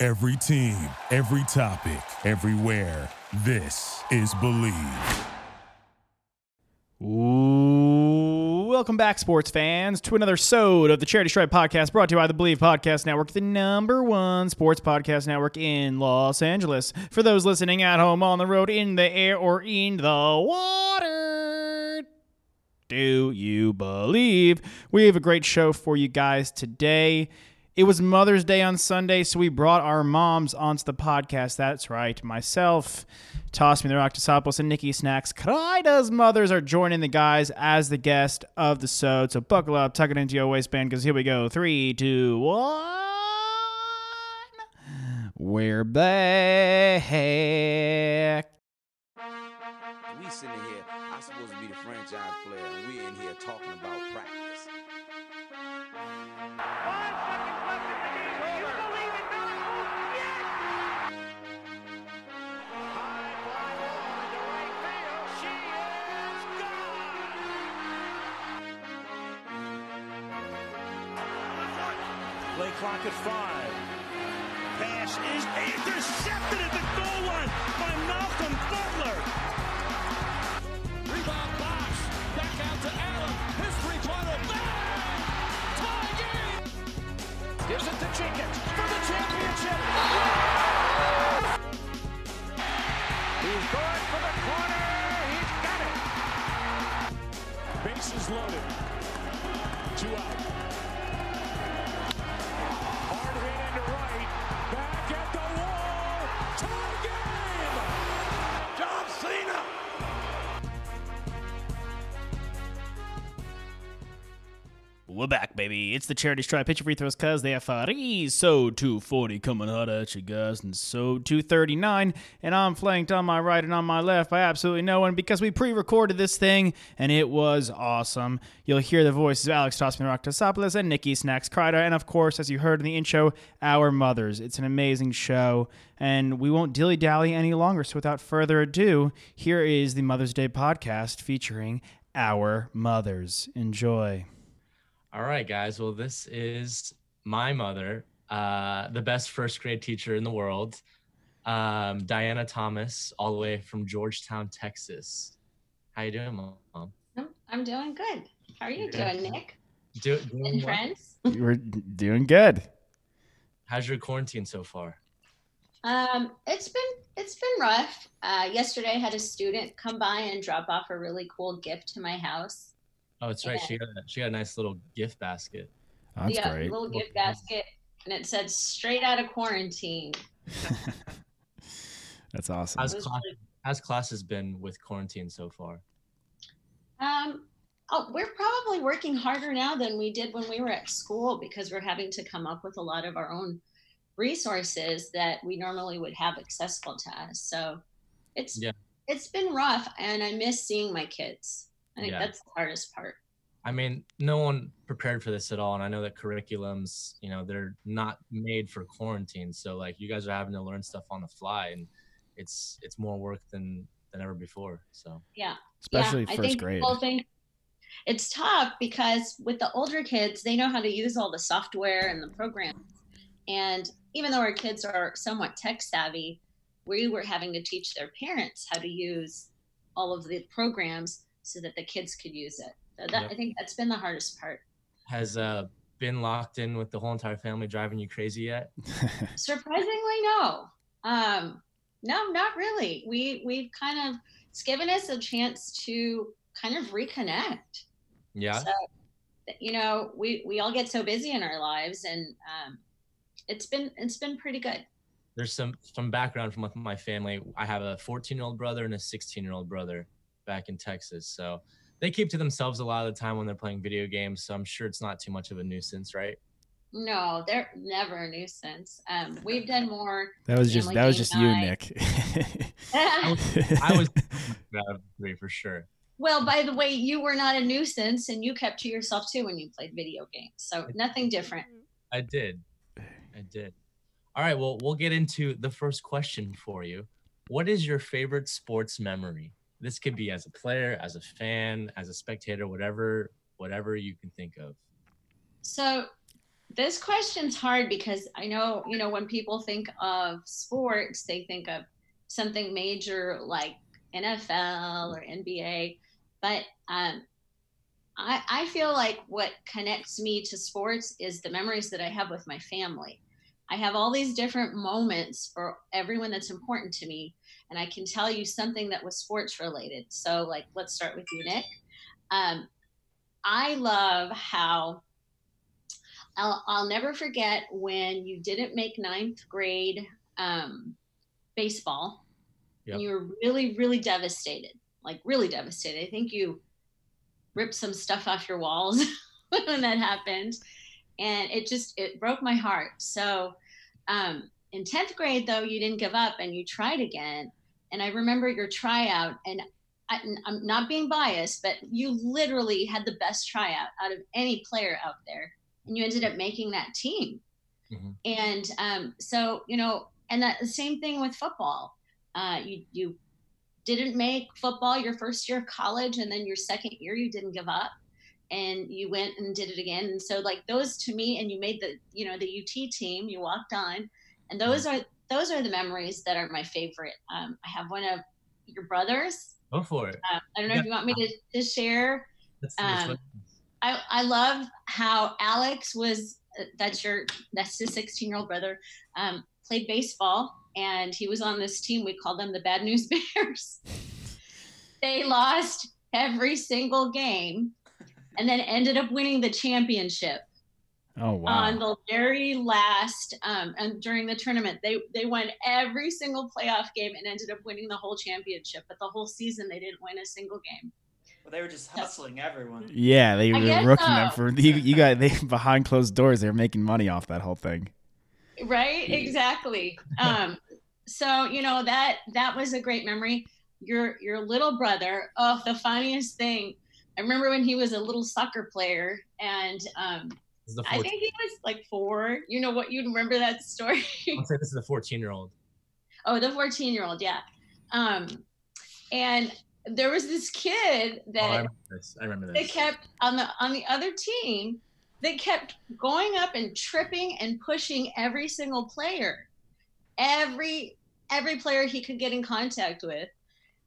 Every team, every topic, everywhere. This is Believe. Ooh, welcome back, sports fans, to another sode of the Charity Stripe podcast brought to you by the Believe Podcast Network, the number one sports podcast network in Los Angeles. For those listening at home, on the road, in the air, or in the water, do you believe? We have a great show for you guys today. It was Mother's Day on Sunday, so we brought our moms onto the podcast. That's right. Myself, Toss Me the Octosopoulos, and Nikki Snacks. Kreider's mothers are joining the guys as the guest of the sode. So buckle up, tuck it into your waistband, because here we go. Three, two, one. We're back. We sitting here, I'm supposed to be the franchise player, and we're in here talking about practice. Clock at five. Pass is intercepted at the goal line by Malcolm Butler. Rebound box. Back out to Allen. His three-pointer. Bang! Tie game. Gives it to Jenkins for the championship. He's going for the corner. He's got it. Bases loaded. Two out. Baby. It's the Charity Stripe. Pitch your free throws, cuz they have Faris. So 240 coming hot at you guys. And so 239. And I'm flanked on my right and on my left by absolutely no one because we pre recorded this thing and it was awesome. You'll hear the voices of Alex Tossman Rocktosopoulos and Nikki Snacks Kreider. And of course, as you heard in the intro, our mothers. It's an amazing show. And we won't dilly dally any longer. So without further ado, here is the Mother's Day podcast featuring our mothers. Enjoy. All right, guys. Well, this is my mother, uh, the best first grade teacher in the world, um, Diana Thomas, all the way from Georgetown, Texas. How you doing, mom? I'm- I'm doing good. How are you Yeah. doing, Nick Do, doing and well? friends? We're doing good. How's your quarantine so far? Um, it's been it's been rough. Uh, yesterday, I had a student come by and drop off a really cool gift to my house. Oh, that's right. She got a, she got a nice little gift basket. That's yeah, great. little gift basket, and it said "straight out of quarantine." That's awesome. How's It was class, pretty- how's classes been with quarantine so far? Um, oh, we're probably working harder now than we did when we were at school because we're having to come up with a lot of our own resources that we normally would have accessible to us. So it's Yeah. it's been rough, and I miss seeing my kids. I think Yeah. that's the hardest part. I mean, no one prepared for this at all, and I know that curriculums, you know, they're not made for quarantine. So like, you guys are having to learn stuff on the fly, and it's it's more work than than ever before. So Yeah. Especially yeah, I first think grade. people think it's tough because with the older kids, they know how to use all the software and the programs. And even though our kids are somewhat tech savvy, we were having to teach their parents how to use all of the programs so that the kids could use it. So that Yep. I think that's been the hardest part. has uh been locked in with the whole entire family driving you crazy yet? Surprisingly, no. Um, no, not really. We we've kind of it's given us a chance to kind of reconnect. Yeah. So, you know, we we all get so busy in our lives, and um, it's been it's been pretty good. There's some some background from my family. I have a 14 year old brother and a 16 year old brother back in Texas. So they keep to themselves a lot of the time when they're playing video games. So I'm sure it's not too much of a nuisance, right? No, they're never a nuisance. Um, we've done more. That was just that was game just you. Nick. I was, I was out three for sure. well, by the way, you were not a nuisance, and you kept to yourself too when you played video games. So nothing different. I did. I did. All right. Well, we'll get into the first question for you. What is your favorite sports memory? This could be as a player, as a fan, as a spectator, whatever, whatever you can think of. So this question's hard because I know, you know, when people think of sports, they think of something major like NFL or NBA. But um, I, I feel like what connects me to sports is the memories that I have with my family. I have all these different moments for everyone that's important to me, and I can tell you something that was sports related. So, like, let's start with you, Nick. Um, I love how I'll, I'll never forget when you didn't make ninth grade um, baseball, Yep. and you were really, really devastated. Like, really devastated. I think you ripped some stuff off your walls when that happened and it just it broke my heart so um, in 10th grade though you didn't give up and you tried again and i remember your tryout and I, i'm not being biased but you literally had the best tryout out of any player out there and you ended up making that team. Mhm. and um, so you know and that the same thing with football. Uh, you you didn't make football your first year of college and then your second year you didn't give up and you went and did it again. And so like those to me and you made the you know the ut team you walked on and those are those are the memories that are my favorite. Um, i have one of your brothers. Go for it. um, i don't know if you want me to, to share. Um, I, I love how alex was uh, that's your that's his 16 year old brother um, played baseball and he was on this team we called them the bad news bears. They lost every single game and then ended up winning the championship oh wow. on the very last um, and during the tournament they they won every single playoff game and ended up winning the whole championship but the whole season they didn't win a single game Well, they were just hustling everyone. yeah, they were guess rooking them for you. You got they behind closed doors. They're making money off that whole thing. right exactly um so you know that that was a great memory your your little brother oh the funniest thing i remember when he was a little soccer player and um this is the i think he was like four. You know what? You remember that story? I'll say this is the 14 year old. oh the 14 year old yeah. Um and there was this kid Oh, I that remember this. I remember they kept on the on the other team they kept going up and tripping and pushing every single player. Every every player he could get in contact with.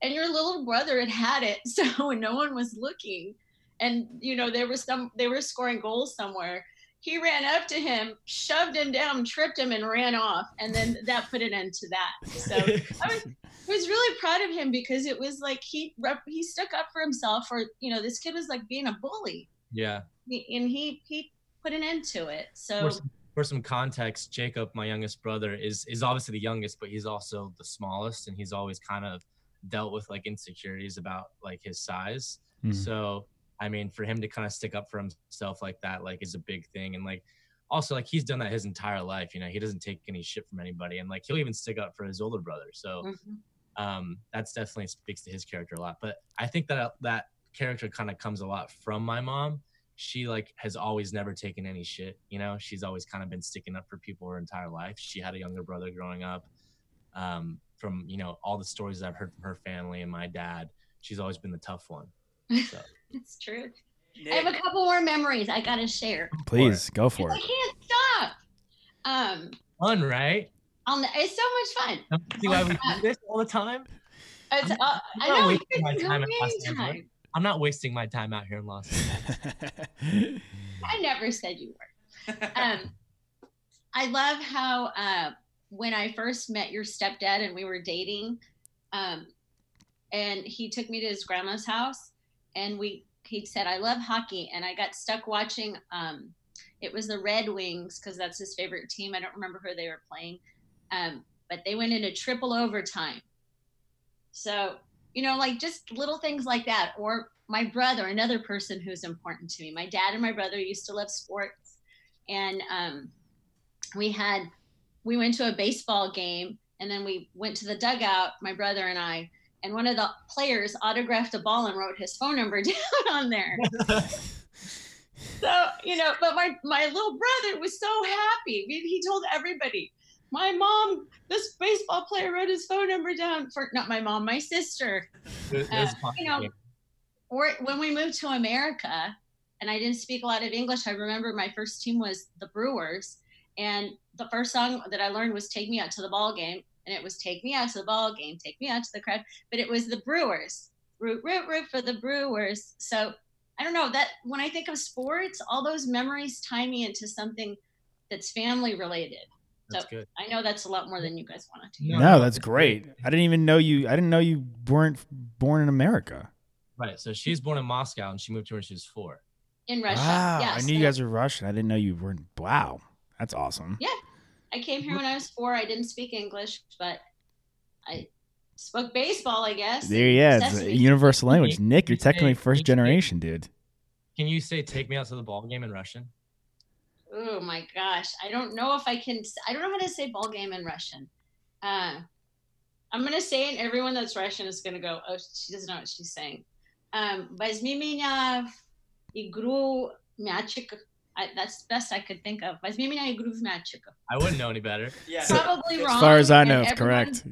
And your little brother had had it so when no one was looking. And you know there was some they were scoring goals somewhere he ran up to him shoved him down tripped him and ran off and then that put an end to that so I was, I was really proud of him because it was like he he stuck up for himself or you know this kid was like being a bully yeah. and he he put an end to it so For some, for some context, Jacob, my youngest brother, is is obviously the youngest, but he's also the smallest, and he's always kind of dealt with like insecurities about like his size. Mhm. So I mean, for him to kind of stick up for himself like that, like, is a big thing, and like. Also, like he's done that his entire life, you know. He doesn't take any shit from anybody, and like he'll even stick up for his older brother. So, mhm. um, that's definitely speaks to his character a lot. But I think that that character kind of comes a lot from my mom. She like has always never taken any shit. You know, she's always kind of been sticking up for people her entire life. She had a younger brother growing up. Um, from you know all the stories I've heard from her family and my dad, she's always been the tough one. So it's true Nick, i have a couple more memories i gotta share Please go for it. i can't stop um fun, right? I'll, it's so much fun see why we do this all the time? it's, I'm- uh, I'm not know wasting my can time come in Los Angeles. anytime. I'm not wasting my time out here in Los Angeles. i never said you were um, I love how uh, when I first met your stepdad and we were dating, um, and he took me to his grandma's house, and we he said I love hockey, and I got stuck watching. Um, it was the Red Wings because that's his favorite team. I don't remember who they were playing, um, but they went into triple overtime. So you know, like just little things like that, or my brother, another person who's important to me. My dad and my brother used to love sports and um, we had we went to a baseball game, and then we went to the dugout, my brother and I, and one of the players autographed a ball and wrote his phone number down on there. so you know, but my my little brother was so happy. He he told everybody. My mom, this baseball player wrote his phone number down for not my mom, my sister. Uh, was a fun you know, or when we moved to America and I didn't speak a lot of English, I remember my first team was the Brewers. And the first song that I learned was Take Me Out to the Ball Game. And it was Take Me Out to the Ball Game, Take Me Out to the Crowd. But it was the Brewers. Root, root, root for the Brewers. So I don't know that when I think of sports, all those memories tie me into something that's family related. That's so good. I know that's a lot more than you guys wanted to. hear. No, no, that's great. great. I didn't even know you. I didn't know you weren't born in America. Right. So she's born in Moscow and she moved here when she was four. In Russia. Wow, yes. I knew you guys were Russian. I didn't know you weren't. Wow, that's awesome. Yeah. I came here when I was four. I didn't speak English, but I spoke baseball, I guess. There, yeah, it's a Sesame universal language. you- Nick, you're you say- technically you first say- generation, dude. Can you say "Take me out to the ball game" in Russian? Oh my gosh. I don't know if I can I don't know how to say ball game in Russian. Uh I'm gonna say it and everyone that's Russian is gonna go, Oh, she doesn't know what she's saying. Um Возьми меня в игру мячик. I, that's best I could think of. Groove. I wouldn't know any better. yeah. Probably wrong. As far as I know, it's correct.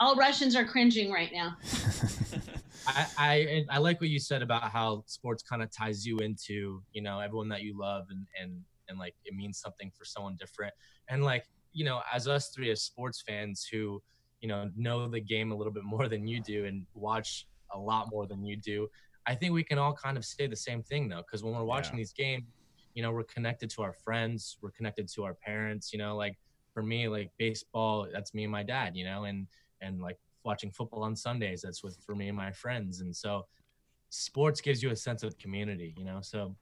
All Russians are cringing right now. I, I, I like what you said about how sports kind of ties you into you know everyone that you love and and and like it means something for someone different and like you know as us three as sports fans who you know know the game a little bit more than you do and watch a lot more than you do I think we can all kind of say the same thing though because when we're watching yeah. these games you know we're connected to our friends we're connected to our parents you know like for me like baseball that's me and my dad you know and and like watching football on Sundays. That's with for me and my friends. And so sports gives you a sense of community, you know? So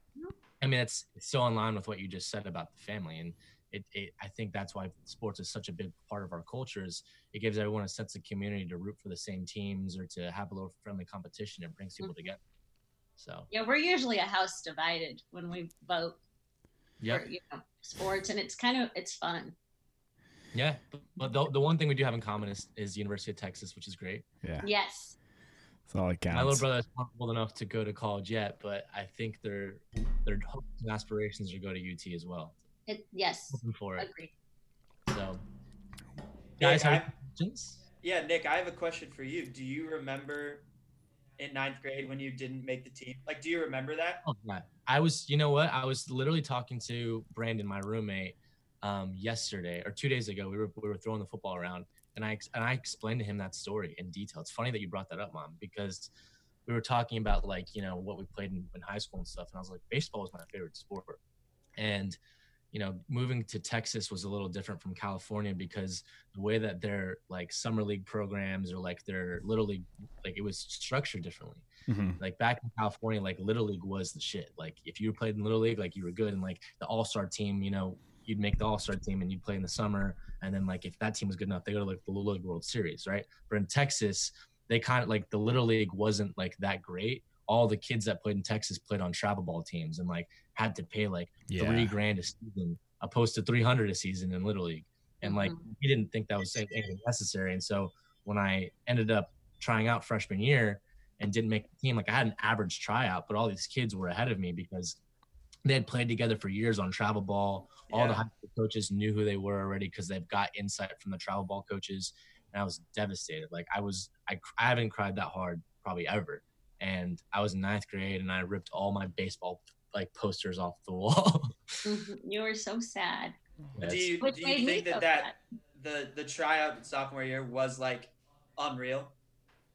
I mean it's, it's so in line with what you just said about the family. And it, it I think that's why sports is such a big part of our cultures. It gives everyone a sense of community to root for the same teams or to have a little friendly competition. It brings people mm-hmm. together. So Yeah, we're usually a house divided when we vote yeah. you know, sports, and it's kind of it's fun. Yeah. But, but the, the one thing we do have in common is, is University of Texas, which is great. Yeah, Yes, that's all it counts. My little brother is not old enough to go to college yet, but I think their their hopes and aspirations are to go to UT as well. it yes, Looking for it. agree. So, Nick, guys, have I- questions? Yeah, Nick, I have a question for you. Do you remember in ninth grade when you didn't make the team? Like, do you remember that? Oh, yeah. I was, you know what? I was literally talking to Brandon, my roommate, um, yesterday or two days ago. We were we were throwing the football around, and I and I explained to him that story in detail. It's funny that you brought that up, mom, because we were talking about like you know what we played in, in high school and stuff, and I was like, baseball was my favorite sport, and you know, moving to Texas was a little different from California because the way that their like summer league programs or like their little league, like it was structured differently Mhm. like back in California, like little league was the shit. Like if you played in little league, like you were good, and like the all star team, you know, you'd make the all star team and you'd play in the summer, and then like if that team was good enough, they go to like the little league World Series, right? But in Texas, they kind of like the little league wasn't like that great. All the kids that played in Texas played on travel ball teams and like had to pay like Yeah. three grand a season opposed to 300 a season in little league. And like mm-hmm. we didn't think that was anything necessary. And so when i ended up trying out freshman year and didn't make the team like i had an average tryout but all these kids were ahead of me because they had played together for years on travel ball. All the high school coaches knew who they were already because they've got insight from the travel ball coaches. And i was devastated. Like i was I, I haven't cried that hard probably ever and i was in ninth grade and i ripped all my baseball like posters off the wall Mhm. You were so sad. Do you Which do you think feel that that the the tryout sophomore year was like unreal?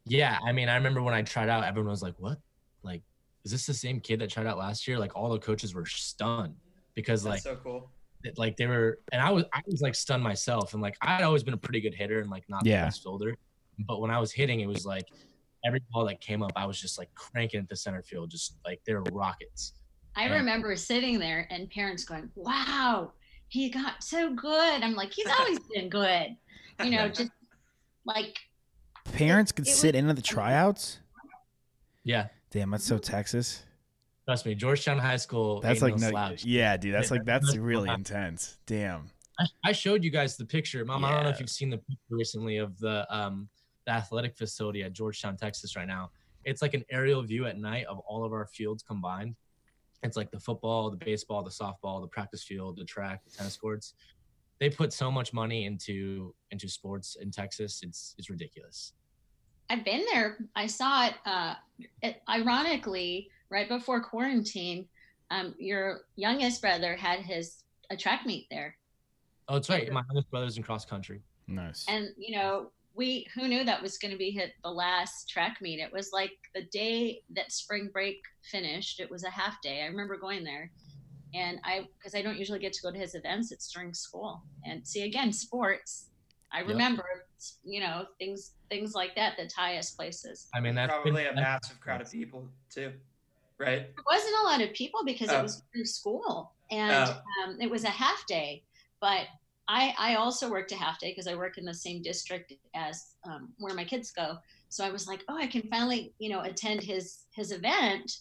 Yeah, I mean, I remember when I tried out, everyone was like, "What? Like, is this the same kid that tried out last year?" Like, all the coaches were stunned because, That's like, so cool. it- like they were, and I was, I was like stunned myself, and like I'd always been a pretty good hitter and like not Yeah. the best fielder, but when I was hitting, it was like every ball that came up, I was just like cranking it to center field, just like they're rockets. I Yeah. remember sitting there and parents going, "Wow, he got so good." I'm like, "He's always been good," you know, just like Parents could sit was- in at the tryouts. Yeah, Damn, that's so Texas. Trust me, Georgetown High School. That's like no no, yeah, dude. That's like that's That's really intense. Damn. I, I showed you guys the picture, Mom. I don't know if you've seen the picture recently of the um the athletic facility at Georgetown, Texas, right now. It's like an aerial view at night of all of our fields combined. It's like the football, the baseball, the softball, the practice field, the track, the tennis courts. They put so much money into into sports in Texas. It's it's ridiculous. I've been there. I saw it. Uh, it ironically, right before quarantine, um, your youngest brother had his a track meet there, Oh, that's right. My youngest brother's in cross country. Nice. and you know, we who knew that was going to be hit the last track meet. It was like the day that spring break finished. It was a half day. I remember going there, and I because I don't usually get to go to his events. It's during school, and see again sports. I Yep. remember, you know, things things like that that tie us places. I mean, that's been- Probably a that's- massive crowd of people too, right? it wasn't a lot of people because Oh. it was through school and Oh. um, it was a half day. But I, I also worked a half day because I work in the same district as um, where my kids go. So I was like, oh, I can finally, you know, attend his his event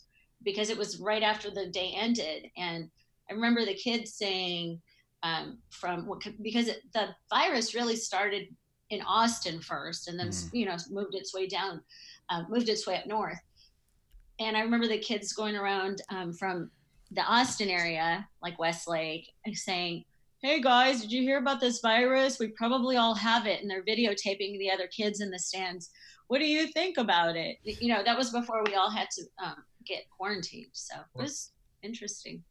because it was right after the day ended. And I remember the kids saying um, from what because it, the virus really started in Austin first, and then Mhm. you know moved its way down, uh, moved its way up north and I remember the kids going around um, from the Austin area, like Westlake, and saying, "Hey guys, did you hear about this virus? We probably all have it." And they're videotaping the other kids in the stands. What do you think about it? You know, that was before we all had to um, get quarantined, so it was interesting.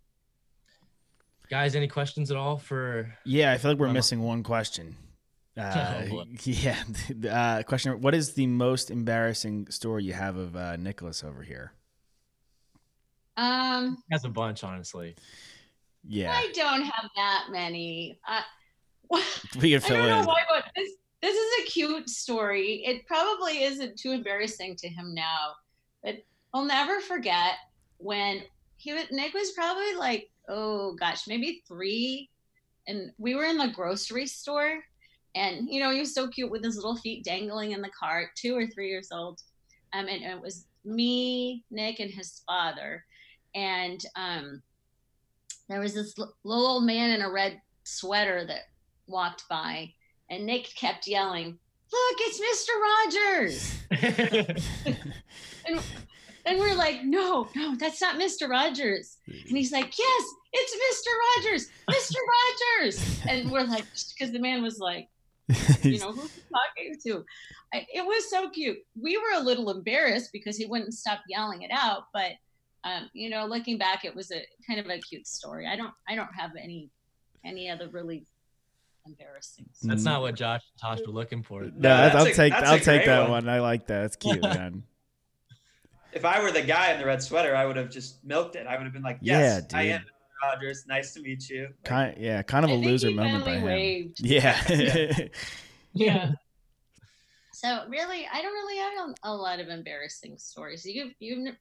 guys. Any questions at all for? Yeah, I feel like we're Um, missing one question. Uh, Oh, yeah. Uh, question: What is the most embarrassing story you have of uh, Nicholas over here? Um, Has a bunch, honestly. Yeah, I don't have that many. Uh, we can I don't know in. why, but this this is a cute story. It probably isn't too embarrassing to him now, but I'll never forget when he was Nick was probably like, oh gosh, maybe three, and we were in the grocery store, and you know he was so cute with his little feet dangling in the cart, two or three years old, um, and it was me, Nick, and his father, and um, there was this little old man in a red sweater that walked by and Nick kept yelling, Look, it's Mr. Rogers. and, and we're like, No, no, that's not Mr. Rogers. And he's like, Yes, it's Mr. Rogers, Mr. Rogers. And we're like, because the man was like, you know, who's he talking to? I, it was so cute. We were a little embarrassed because he wouldn't stop yelling it out, but um, you know, looking back, it was a kind of a cute story. I don't, I don't have any, any other really embarrassing. That's not what Josh and Tosh were looking for. No, that's I'll a- take that's a I'll take that one. one. I like that. It's cute, man. If I were the guy in the red sweater, I would have just milked it. I would have been like, Yeah, "Yes, I am Rogers. Nice to meet you." Like, Kind, yeah, kind of a I think loser moment by finally him. waved. Yeah. Yeah. So really, I don't really have a, a lot of embarrassing stories. You, you,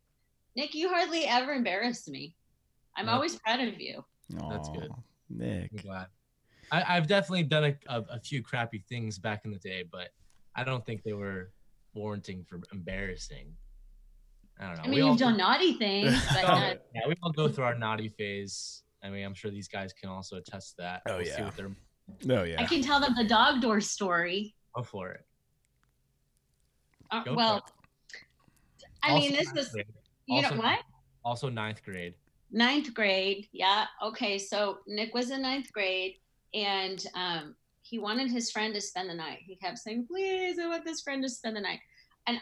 Nick, you hardly ever embarrass me. I'm No. always proud of you. That's good. Nick. I'm glad. I, I've definitely done a, a, a few crappy things back in the day, but I don't think they were warranting for embarrassing. I don't know. I mean, all- you've done naughty things, but Oh, not, yeah, we all go through our naughty phase. I mean, I'm sure these guys can also attest to that. Oh, We'll yeah. what they're Oh I can tell them the dog door story. go for it. Uh, Go for well, it. I Also mean, this ninth is, you know Also- what? Also ninth grade. Ninth grade. Yeah. Okay. So Nick was in ninth grade and um, he wanted his friend to spend the night. He kept saying, please, I want this friend to spend the night. And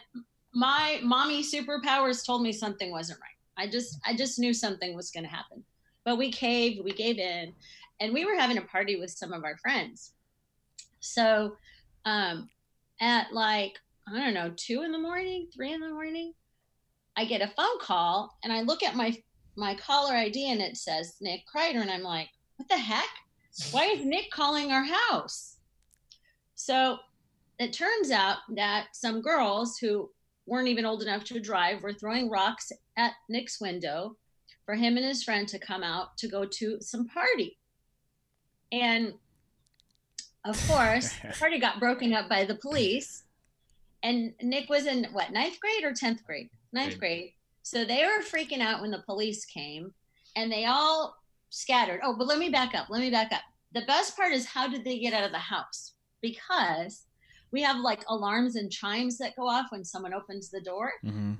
my mommy superpowers told me something wasn't right. I just, I just knew something was going to happen. But we caved, we gave in, and we were having a party with some of our friends. So um, at like, I don't know, two in the morning, three in the morning, I get a phone call and I look at my my caller ID and it says Nick Kreider and I'm like, what the heck? Why is Nick calling our house? So it turns out that some girls who weren't even old enough to drive were throwing rocks at Nick's window for him and his friend to come out to go to some party. And of course, the party got broken up by the police. And Nick was in what, ninth grade or 10th grade? Ninth Grade. So they were freaking out when the police came and they all scattered. Oh, but let me back up. Let me back up. The best part is how did they get out of the house? Because we have like alarms and chimes that go off when someone opens the door. Mm-hmm.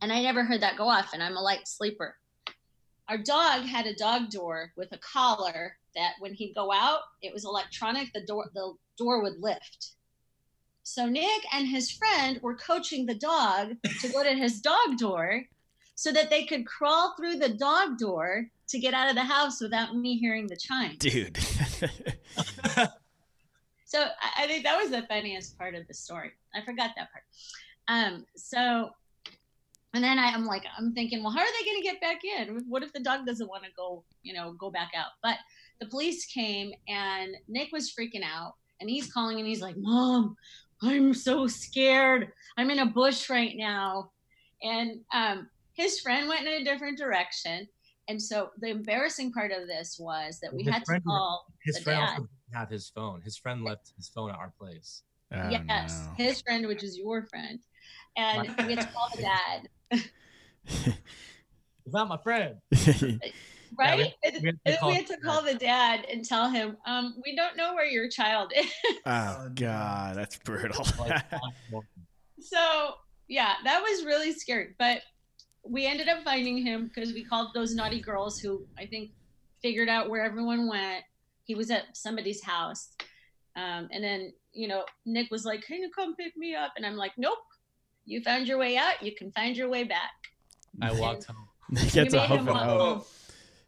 And I never heard that go off, and I'm a light sleeper. Our dog had a dog door with a collar that when he'd go out, it was electronic, the door the door would lift. So Nick and his friend were coaching the dog to go to his dog door so that they could crawl through the dog door to get out of the house without me hearing the chime. Dude. So I, think that was the funniest part of the story. I forgot that part. Um, so and then I, I'm like, I'm thinking, well, how are they going to get back in? What if the dog doesn't want to go, you know, go back out? But the police came and Nick was freaking out and he's calling and he's like, Mom, I'm so scared. I'm in a bush right now. And um, his friend went in a different direction. And so the embarrassing part of this was that we His had to friend- call His the friend dad. have his phone. His friend left his phone at our place. Oh, yes, no. his friend, which is your friend. And we had to call the dad, It's not my friend. right? we and had to call we had to the call the dad and tell him, um, we don't know where your child is. oh god, that's brutal. So yeah, that was really scary. But we ended up finding him because we called those naughty girls who I think figured out where everyone went. He was at somebody's house. Um, and then, you know, Nick was like, Can you come pick me up? And I'm like, Nope. You found your way out, you can find your way back. I walked home. Gets made off him walk home.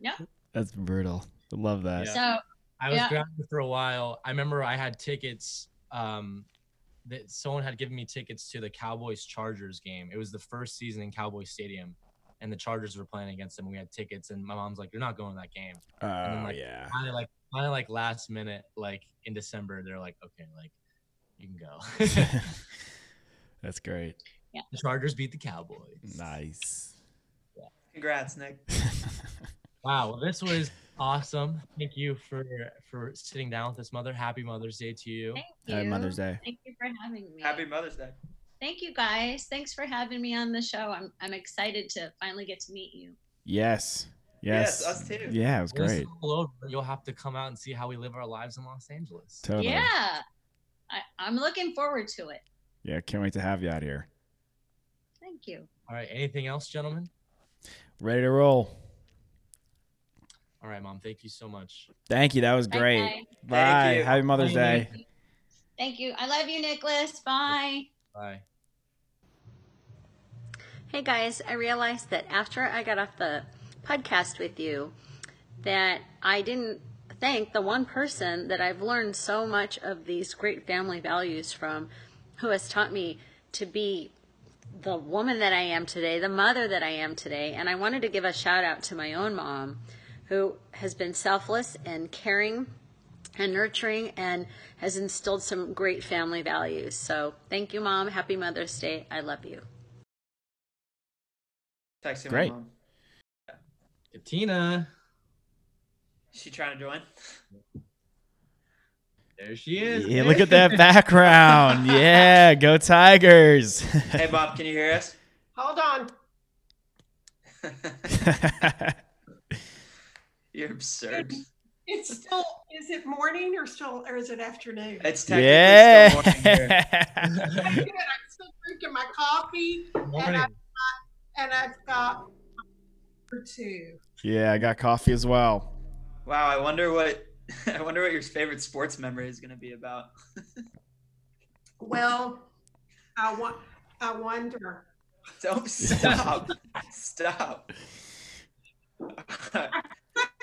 Yep. That's brutal. I love that. Yeah. So I was Yeah. grounded for a while. I remember I had tickets. Um, that someone had given me tickets to the Cowboys Chargers game. It was the first season in Cowboy Stadium, and the Chargers were playing against them. We had tickets, and my mom's like, "You're not going to that game." Oh then, like, yeah. Kind of like, kind of like last minute, like in December, they're like, "Okay, like you can go." That's great. Yeah. the Chargers beat the Cowboys. Nice. Congrats, Nick. Wow, well, this was awesome. Thank you for for sitting down with us, Mother. Happy Mother's Day to you. thank you. Happy Mother's Day. Thank you for having me. Happy Mother's Day. Thank you guys. Thanks for having me on the show. I'm I'm excited to finally get to meet you. Yes. Yes. Yes, us too. Yeah, it was When great. all over, you'll have to come out and see how we live our lives in Los Angeles. Totally. Yeah. I, I'm looking forward to it. Yeah, can't wait to have you out here. Thank you. All right. Anything else, gentlemen? Ready to roll. All right, Mom. Thank you so much. Thank you. That was great. bye. Bye. you. Happy Mother's Bye. Day. Thank you. I love you, Nicholas. Bye. Bye. Hey guys, I realized that after I got off the podcast with you, that I didn't thank the one person that I've learned so much of these great family values from, who has taught me to be the woman that I am today, the mother that I am today. And I wanted to give a shout out to my own mom, who has been selfless and caring and nurturing and has instilled some great family values. So thank you, Mom. Happy Mother's Day. I love you. Texting Great. my mom. Katina. She trying to join? There she is. Yeah, look at that background. Yeah, go Tigers. Hey, Bob, can you hear us? Hold on. You're absurd. It's still. Is it morning or still, or is it afternoon? It's technically yeah. still morning here. I'm still drinking my coffee, and Morning. I've got, and I've got for two. yeah, I got coffee as well. Wow, I wonder what I wonder what your favorite sports memory is going to be about. Well, I want. I wonder. Don't stop. stop.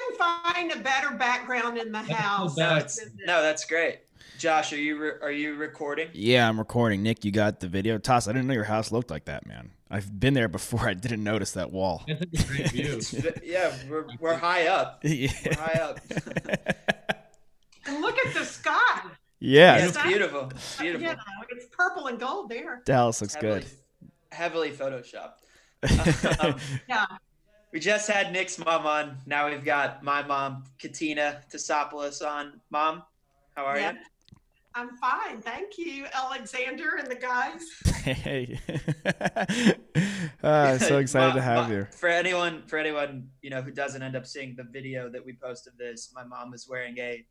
Couldn't find a better background in the house. no, it's, no, that's great. Josh, are you re- are you recording? Yeah, I'm recording. Nick, you got the video. Toss, I didn't know your house looked like that, man. I've been there before. I didn't notice that wall. That's a great view. Yeah, we're we're high up. yeah. We're high up. And look at the sky. yeah. it's beautiful. It's You beautiful. know, it's purple and gold there. Dallas looks heavily, good. Heavily photoshopped. Um, Yeah. We just had Nick's mom on. Now we've got my mom, Katina Tasopoulos, on. Mom, how are Yeah. you? I'm fine, thank you, Alexander and the guys. Hey. Uh, so excited Mom- to have mom- you. For anyone, for anyone you know who doesn't end up seeing the video that we post of this, my mom is wearing a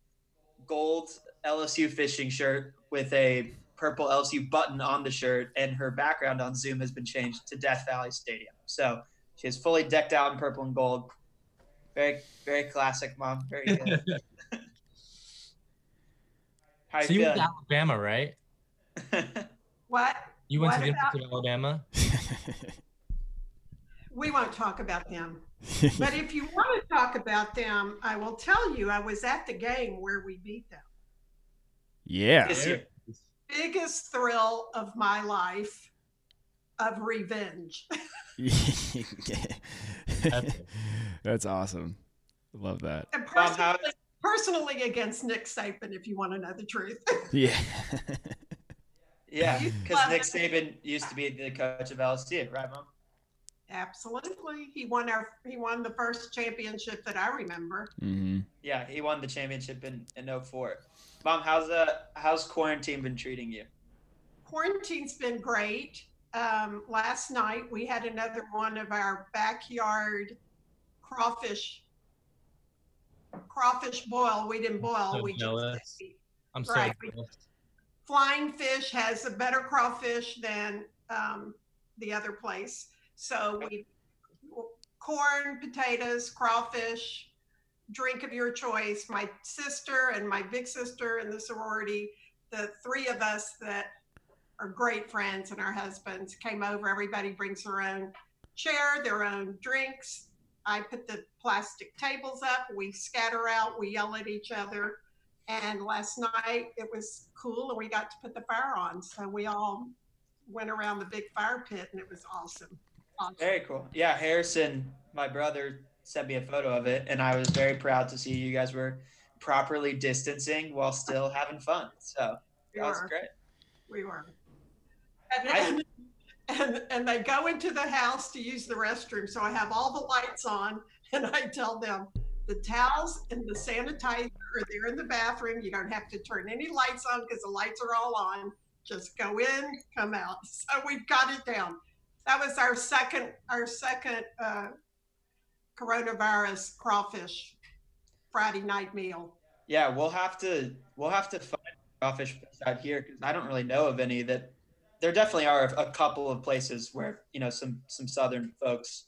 gold LSU fishing shirt with a purple LSU button on the shirt, and her background on Zoom has been changed to Death Valley Stadium. So she is fully decked out in purple and gold. Very, very classic, mom. Very good. How you so you went to Alabama, right? What? You went What to the about- University of Alabama. We won't talk about them. But if you want to talk about them, I will tell you I was at the game where we beat them. Yeah. This year. Biggest thrill of my life of revenge. That's awesome. Love that. And Mom, how- personally, personally against Nick Saban, if you want to know the truth. Yeah. Yeah, because Nick it. Saban used to be the coach of LSU, right, mom? Absolutely. He won our he won the first championship that I remember. hmm Yeah, he won the championship in in 04. Mom, how's uh how's quarantine been treating you? Quarantine's been great. Um, last night we had another one of our backyard crawfish crawfish boil. We didn't boil. So we jealous. just I'm Right. flying fish has a better crawfish than um, the other place. So we corn, potatoes, crawfish, drink of your choice. My sister and my big sister in the sorority, the three of us that are great friends and our husbands came over. Everybody brings their own chair, their own drinks. I put the plastic tables up. We scatter out. We yell at each other. And last night it was cool and we got to put the fire on. So we all went around the big fire pit and it was awesome. awesome. Very cool. Yeah, Harrison, my brother, sent me a photo of it, and I was very proud to see you guys were properly distancing while still having fun. So We that was great. We were. And, and, they go into the house to use the restroom. So I have all the lights on and I tell them the towels and the sanitizer are there in the bathroom. You don't have to turn any lights on because the lights are all on. Just go in, come out. So we've got it down. That was our second, our second uh, coronavirus crawfish Friday night meal. Yeah, we'll have to we'll have to find crawfish out here because I don't really know of any that. There definitely are a couple of places where you know some some southern folks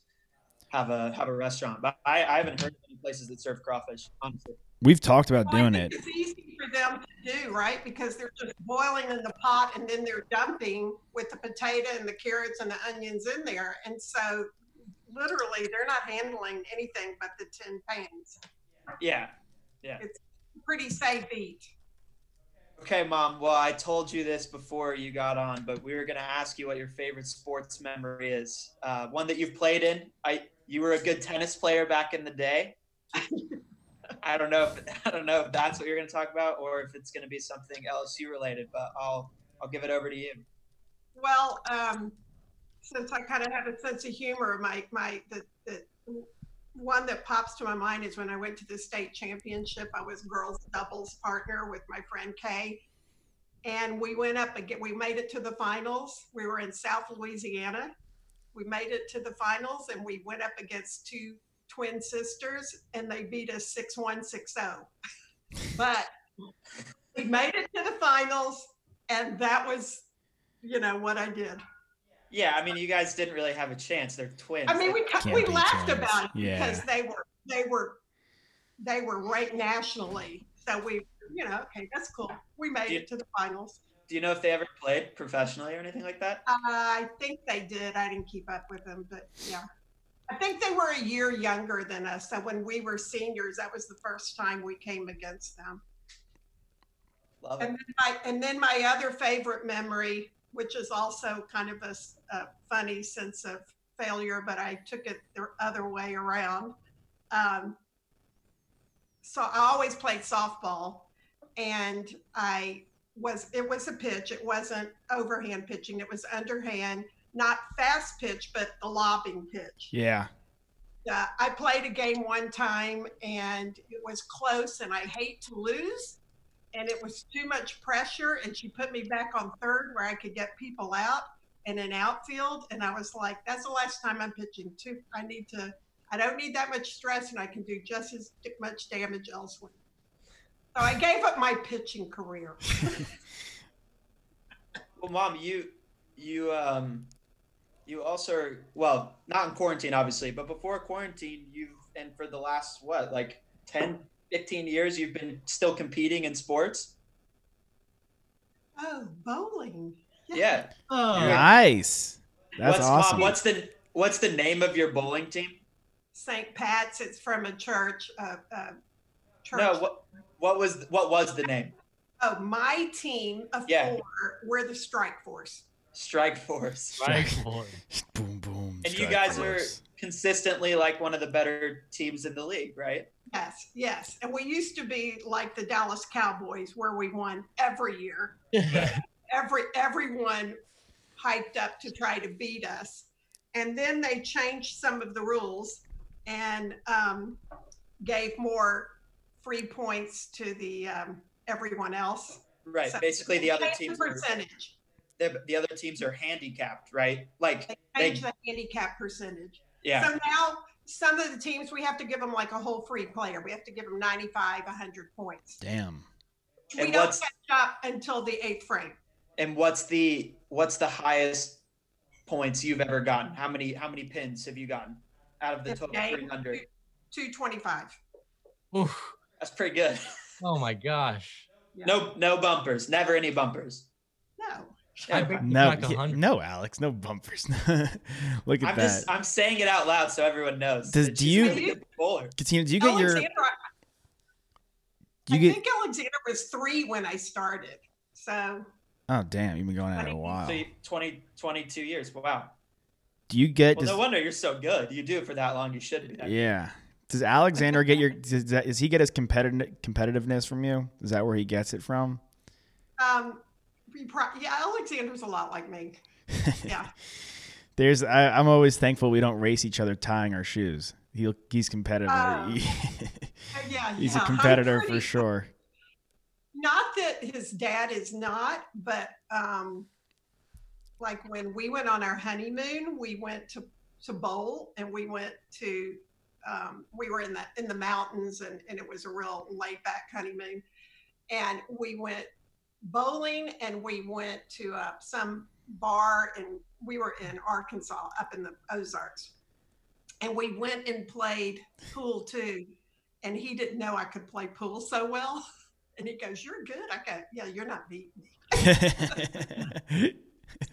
have a have a restaurant, but I, I haven't heard of any places that serve crawfish. Honestly, We've talked about Well, I doing think it. It's easy for them to do, right? Because they're just boiling in the pot and then they're dumping with the potato and the carrots and the onions in there. And so literally they're not handling anything but the tin pans. yeah, yeah. It's pretty safe eat. Okay, mom. Well, I told you this before you got on, but we were gonna ask you what your favorite sports memory is. Uh, one that you've played in. I you were a good tennis player back in the day. I don't know if I don't know if that's what you're gonna talk about or if it's gonna be something LSU related. But I'll I'll give it over to you. Well, um, since I kind of have a sense of humor, my my the, the one that pops to my mind is when I went to the state championship. I was girls doubles partner with my friend Kay, and we went up again. We made it to the finals. We were in South Louisiana. We made it to the finals, and we went up against two twin sisters, and they beat us six one six zero. Oh. But we made it to the finals, and that was, you know, what I did. Yeah, I mean, you guys didn't really have a chance. They're twins. I mean, we Can't we laughed twins. about it Yeah. because they were they were they were ranked nationally. So we, you know, okay, that's cool. We made Yeah. it to the finals. Do you know if they ever played professionally or anything like that? Uh, I think they did. I didn't keep up with them, but yeah. I think they were a year younger than us. So when we were seniors, that was the first time we came against them. Love it. Then my, and then my other favorite memory, which is also kind of a funny sense of failure, but I took it the other way around. Um, so I always played softball, and I was it was a pitch. It wasn't overhand pitching. It was underhand, not fast pitch, but the lobbing pitch Yeah. uh, I played a game one time and it was close, and I hate to lose. And it was too much pressure, and she put me back on third where I could get people out. in an outfield. And I was like, that's the last time I'm pitching. Too. I need to. I don't need that much stress, and I can do just as much damage elsewhere. So I gave up my pitching career. Well, mom, you you um you also are, well not in quarantine obviously, but before quarantine you've and for the last what like 10, 15 years you've been still competing in sports. Oh, bowling. Yeah. Oh. Nice. That's what's, awesome. Mom, what's the what's the name of your bowling team? St. Pat's. It's from a church. Uh, uh, church. No, what what was what was the name? Oh, my team of Yeah. four. We're the Strike Force. Strike Force. Strike Force. boom boom. And you guys force. are consistently like one of the better teams in the league, right? Yes, yes. And we used to be like the Dallas Cowboys, where we won every year. Every everyone hyped up to try to beat us, and then they changed some of the rules and um, gave more free points to the um, everyone else. Right. So Basically, the other changed teams the are, percentage. the, the other teams are handicapped, right? Like They they, the handicap percentage. Yeah. So now some of the teams we have to give them like a whole free player. We have to give them 95, 100 points. Damn. We And don't what's- catch up until the eighth frame. And what's the what's the highest points you've ever gotten? How many how many pins have you gotten out of the This total 300? 225. Oof. That's pretty good. Oh my gosh. No no bumpers. Never any bumpers. No. I No, cracked a yeah, hundred. no, Alex, no bumpers. Look at I'm that. just I'm saying it out loud so everyone knows. Does- do you- a really good bowler. Katina, do you get your? Alexander, Do I get? think Alexander was three when I started. So Oh damn, you've been going at it a while. So 20 22 years. Wow. Do you get? Well, Does, no wonder you're so good. You do it for that long. You should be. yeah. Does Alexander get your? Does, that, does he get his competitive competitiveness from you? Is that where he gets it from? um, yeah, Alexander's a lot like me. Yeah. There's. I, I'm always thankful we don't race each other tying our shoes. He he's competitive. Oh. He- yeah. he's yeah. a competitor for sure. not that his dad is not, but um, like when we went on our honeymoon, we went to to bowl and we went to um, we were in the in the mountains and, and it was a real laid back honeymoon, and we went bowling and we went to uh, some bar and we were in Arkansas up in the Ozarks, and we went and played pool too, and he didn't know I could play pool so well. And he goes, "You're good." I go, "Yeah, you're not beating me."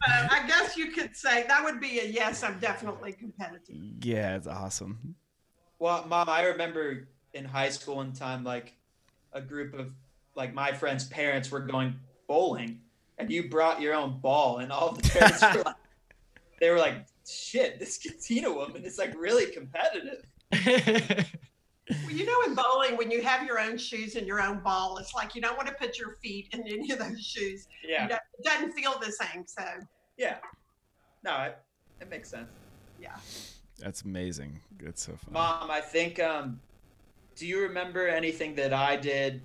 Uh, I guess you could say that would be a yes. I'm definitely competitive. yeah, it's awesome. Well, mom, I remember in high school one time, like a group of like my friends' parents were going bowling, and you brought your own ball, and all the parents were like, they were like, "Shit, this Katina woman is like really competitive." Well, you know, in bowling, when you have your own shoes and your own ball, it's like you don't want to put your feet in any of those shoes. Yeah. It doesn't feel the same. So, Yeah. No, it, it makes sense. yeah. That's amazing. That's so fun. Mom, I think. Um, do you remember anything that I did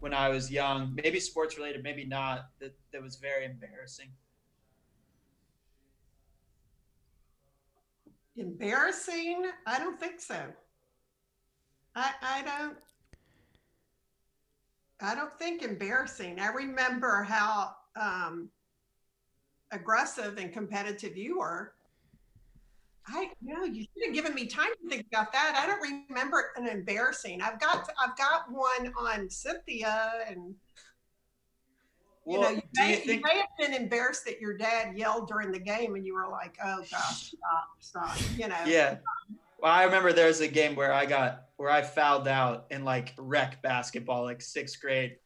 when I was young? Maybe sports related, maybe not. That that was very embarrassing. Embarrassing? I don't think so. I I don't. I don't think embarrassing. I remember how um, aggressive and competitive you were. I know you should have given me time to think about that. I don't remember an embarrassing. I've got I've got one on Cynthia and you Well, know you do you may, think- you may have been embarrassed that your dad yelled during the game and you were like, oh gosh, stop, stop. You know. Yeah. Well, I remember there was a game where I got where I fouled out in like rec basketball, like sixth grade,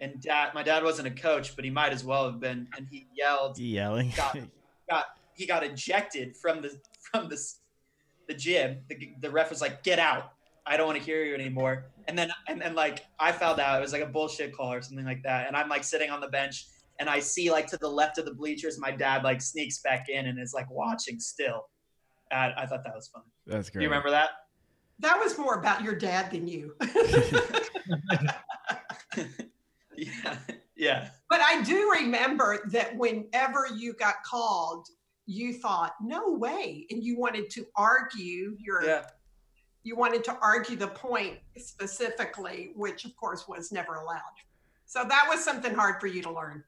and dad, my dad wasn't a coach, but he might as well have been, and he yelled, Yelling. got, got he got ejected from the from the the gym. The, the ref was like, "Get out! I don't want to hear you anymore." And then and then like I found out it was like a bullshit call or something like that. And I'm like sitting on the bench, and I see like to the left of the bleachers, my dad like sneaks back in and is like watching still. I, I thought that was fun. That's great. Do great. you remember that? That was more about your dad than you. Yeah, yeah. But I do remember that whenever you got called, you thought, no way. And you wanted to argue your Yeah. you wanted to argue the point specifically, which of course was never allowed. So that was something hard for you to learn.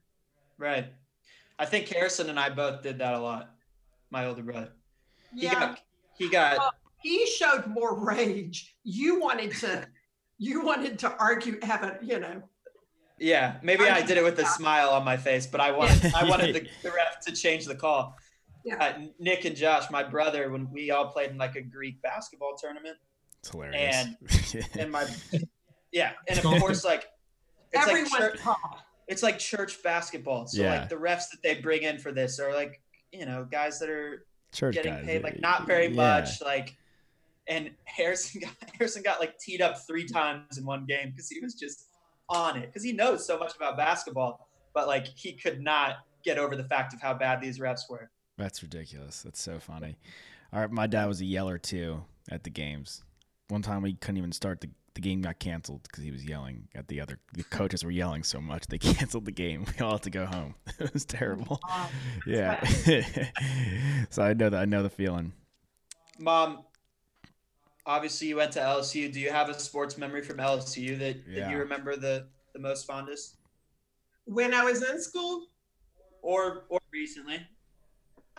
Right. I think Harrison and I both did that a lot. My older brother. He Yeah. got he got Well, he showed more rage. You wanted to you wanted to argue, have a, you know, yeah, maybe I did it with a smile on my face, but I wanted I wanted the, the ref to change the call. Yeah. Uh, Nick and Josh, my brother, when we all played in like a Greek basketball tournament, It's hilarious. and and my yeah, and of course like it's like everyone church, talked. it's like church basketball. So Yeah. like the refs that they bring in for this are like you know guys that are Church getting guys, paid like not very yeah. much like and harrison got harrison got like teed up three times in one game because he was just on it because he knows so much about basketball but like he could not get over the fact of how bad these refs were That's ridiculous. That's so funny. All right, my dad was a yeller too at the games. One time we couldn't even start the the game got canceled because he was yelling at the other the coaches were yelling so much they canceled the game. We all had to go home. It was terrible. Yeah. so I know that I know the feeling. mom obviously you went to lsu do you have a sports memory from lsu that, that you remember the the most fondest When I was in school, or or recently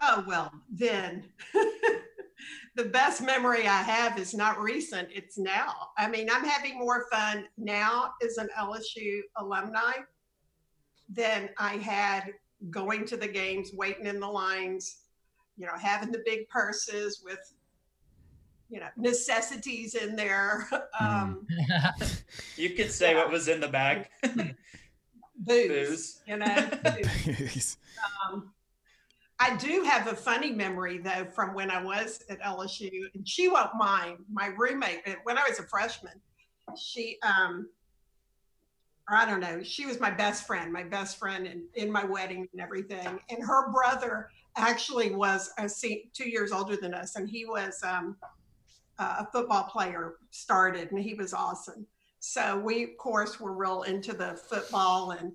oh well, then the best memory I have is not recent, it's now. I mean, I'm having more fun now as an LSU alumni than I had going to the games, waiting in the lines, you know, having the big purses with you know necessities in there. Um you could say what was in the bag. Booze, Booze. you know? Um, I do have a funny memory though from when I was at LSU, and she won't mind. My roommate, uh, when I was a freshman, she, um, or I don't know, she was my best friend, my best friend in, in my wedding and everything. And her brother actually was a two years older than us, and he was um, a football player, started, and he was awesome. So we, of course, were real into the football and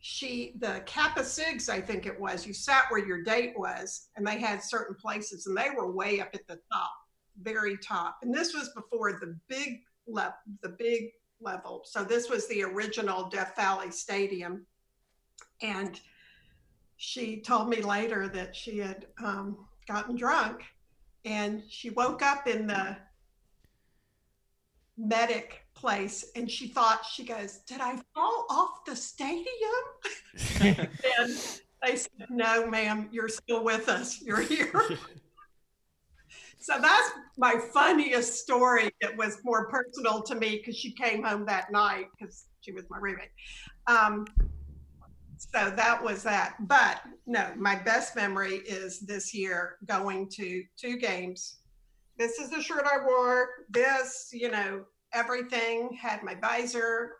she the Kappa Sigs, I think it was, you sat where your date was, and they had certain places, and they were way up at the top, very top. And this was before the big level, the big level. So this was the original Death Valley Stadium. And she told me later that she had um, gotten drunk and she woke up in the medic place and she thought she goes did i fall off the stadium? And they said no ma'am you're still with us. You're here. So that's my funniest story it was more personal to me because she came home that night because she was my roommate. Um, so that was that. But no my best memory is this year going to two games. This is the shirt I wore. This, you know, everything had my visor.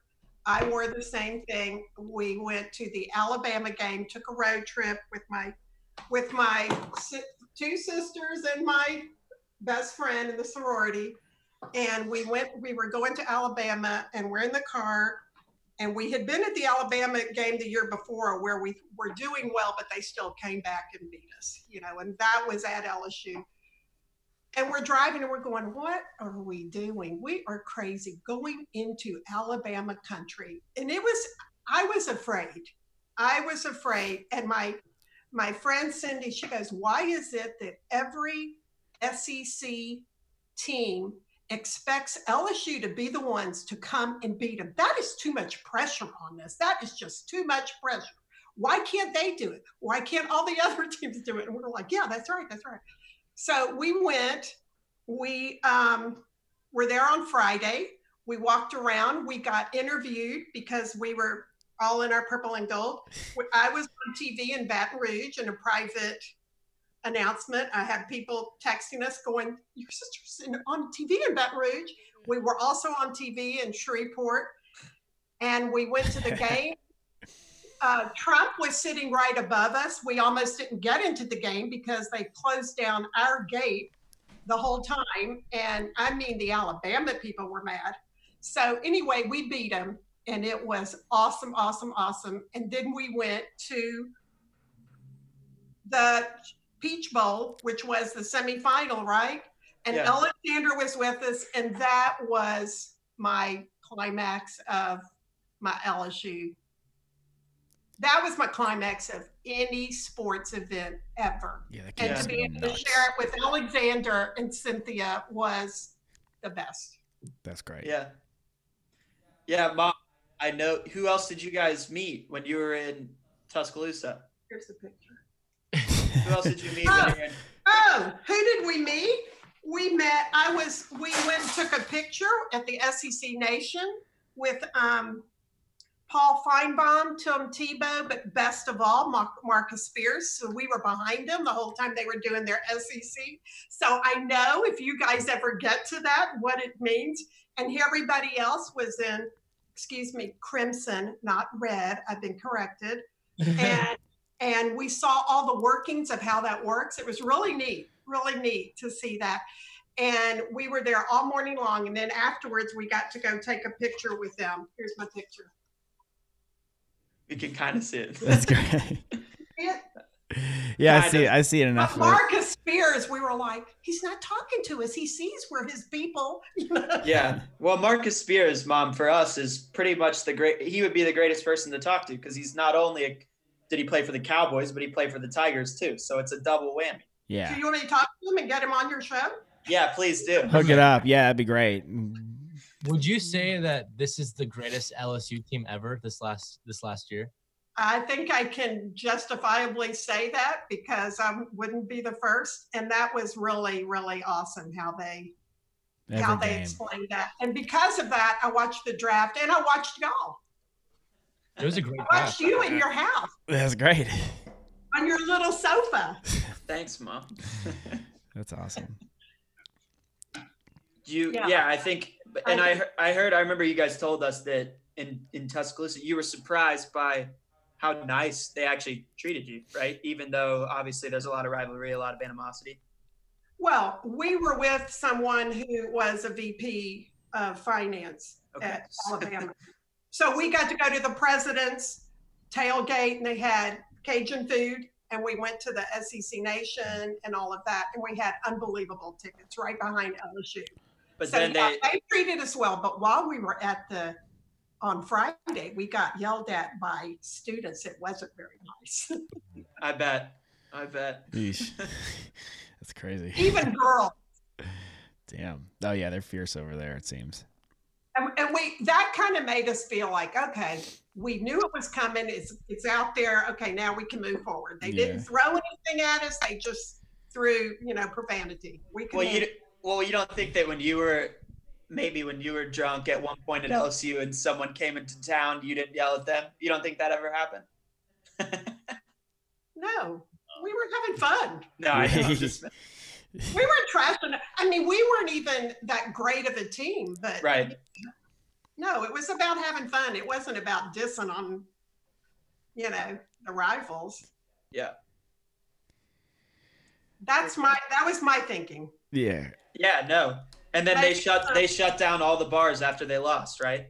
I wore the same thing. We went to the Alabama game, took a road trip with my with my si- two sisters and my best friend in the sorority. And we went, we were going to Alabama and we're in the car. And we had been at the Alabama game the year before where we were doing well, but they still came back and beat us, you know, and that was at LSU and we're driving and we're going, what are we doing? We are crazy going into Alabama country. And it was, I was afraid. I was afraid. And my my friend Cindy, she goes, why is it that every SEC team expects LSU to be the ones to come and beat them? That is too much pressure on us. That is just too much pressure. Why can't they do it? Why can't all the other teams do it? And we're like, yeah, that's right, that's right. So we went, we um, were there on Friday. We walked around, we got interviewed because we were all in our purple and gold. I was on TV in Baton Rouge in a private announcement. I had people texting us going, Your sister's in, on TV in Baton Rouge. We were also on TV in Shreveport. And we went to the game. Uh, Trump was sitting right above us. We almost didn't get into the game because they closed down our gate the whole time. And I mean, the Alabama people were mad. So, anyway, we beat them and it was awesome, awesome, awesome. And then we went to the Peach Bowl, which was the semifinal, right? And Yeah. Alexander was with us, and that was my climax of my LSU. That was my climax of any sports event ever. Yeah, that And to be able to share it with Alexander and Cynthia was the best. That's great. Yeah. Yeah, mom. I know. Who else did you guys meet when you were in Tuscaloosa? Here's the picture. Who else did you meet when you were in? Oh, who did we meet? We met. I was. We went and took a picture at the SEC Nation with um, Paul Finebaum, Tim Tebow, but best of all, Mar- Marcus Spears. So we were behind them the whole time they were doing their SEC. So I know if you guys ever get to that, what it means. And everybody else was in, excuse me, crimson, not red. I've been corrected. And and we saw all the workings of how that works. It was really neat, really neat to see that. And we were there all morning long. And then afterwards, we got to go take a picture with them. Here's my picture. We can kind of see it. That's great. It, Yeah, I Kind see. of. I see it enough. but Marcus Spears, we were like, he's not talking to us. He sees we're his people. Yeah. Well, Marcus Spears, mom, for us is pretty much the great. He would be the greatest person to talk to because he's not only a, did he play for the Cowboys, but he played for the Tigers too. So it's a double whammy. Yeah. Do you want me to talk to him and get him on your show? Yeah, please do. Hook it up. Yeah, that'd be great. Would you mm. say that this is the greatest LSU team ever this last this last year? I think I can justifiably say that because I wouldn't be the first. And that was really, really awesome how they how Every they game. explained that. And because of that, I watched the draft and I watched y'all. It was a great I watched you in your house That's great. on your little sofa. Thanks, mom. That's awesome. You, Yeah. yeah, I think, and I I, heard- I remember you guys told us that in in Tuscaloosa, you were surprised by how nice they actually treated you, right? Even though obviously there's a lot of rivalry, a lot of animosity. Well, we were with someone who was a VP of finance Okay. at Alabama. So we got to go to the president's tailgate and they had Cajun food and we went to the SEC Nation and all of that. And we had unbelievable tickets right behind LSU. But so then yeah, they, they treated us well. But while we were at the on Friday, we got yelled at by students. It wasn't very nice. I bet, I bet. Yeesh. That's crazy. Even girls. Damn. Oh yeah, they're fierce over there. It seems. And, and we that kind of made us feel like, okay, we knew it was coming. It's it's out there. Okay, now we can move forward. They didn't throw anything at us. They just threw, you know, profanity. We can Well, you well, you don't think that when you were maybe when you were drunk at one point at LSU and someone came into town, you didn't yell at them. You don't think that ever happened? no, we were having fun. No, I just, We weren't trashing. I mean, we weren't even that great of a team, but right. no, it was about having fun. It wasn't about dissing on, you know, the rivals. Yeah. That's my that was my thinking. Yeah. Yeah, no. And then they shut they shut down all the bars after they lost, right?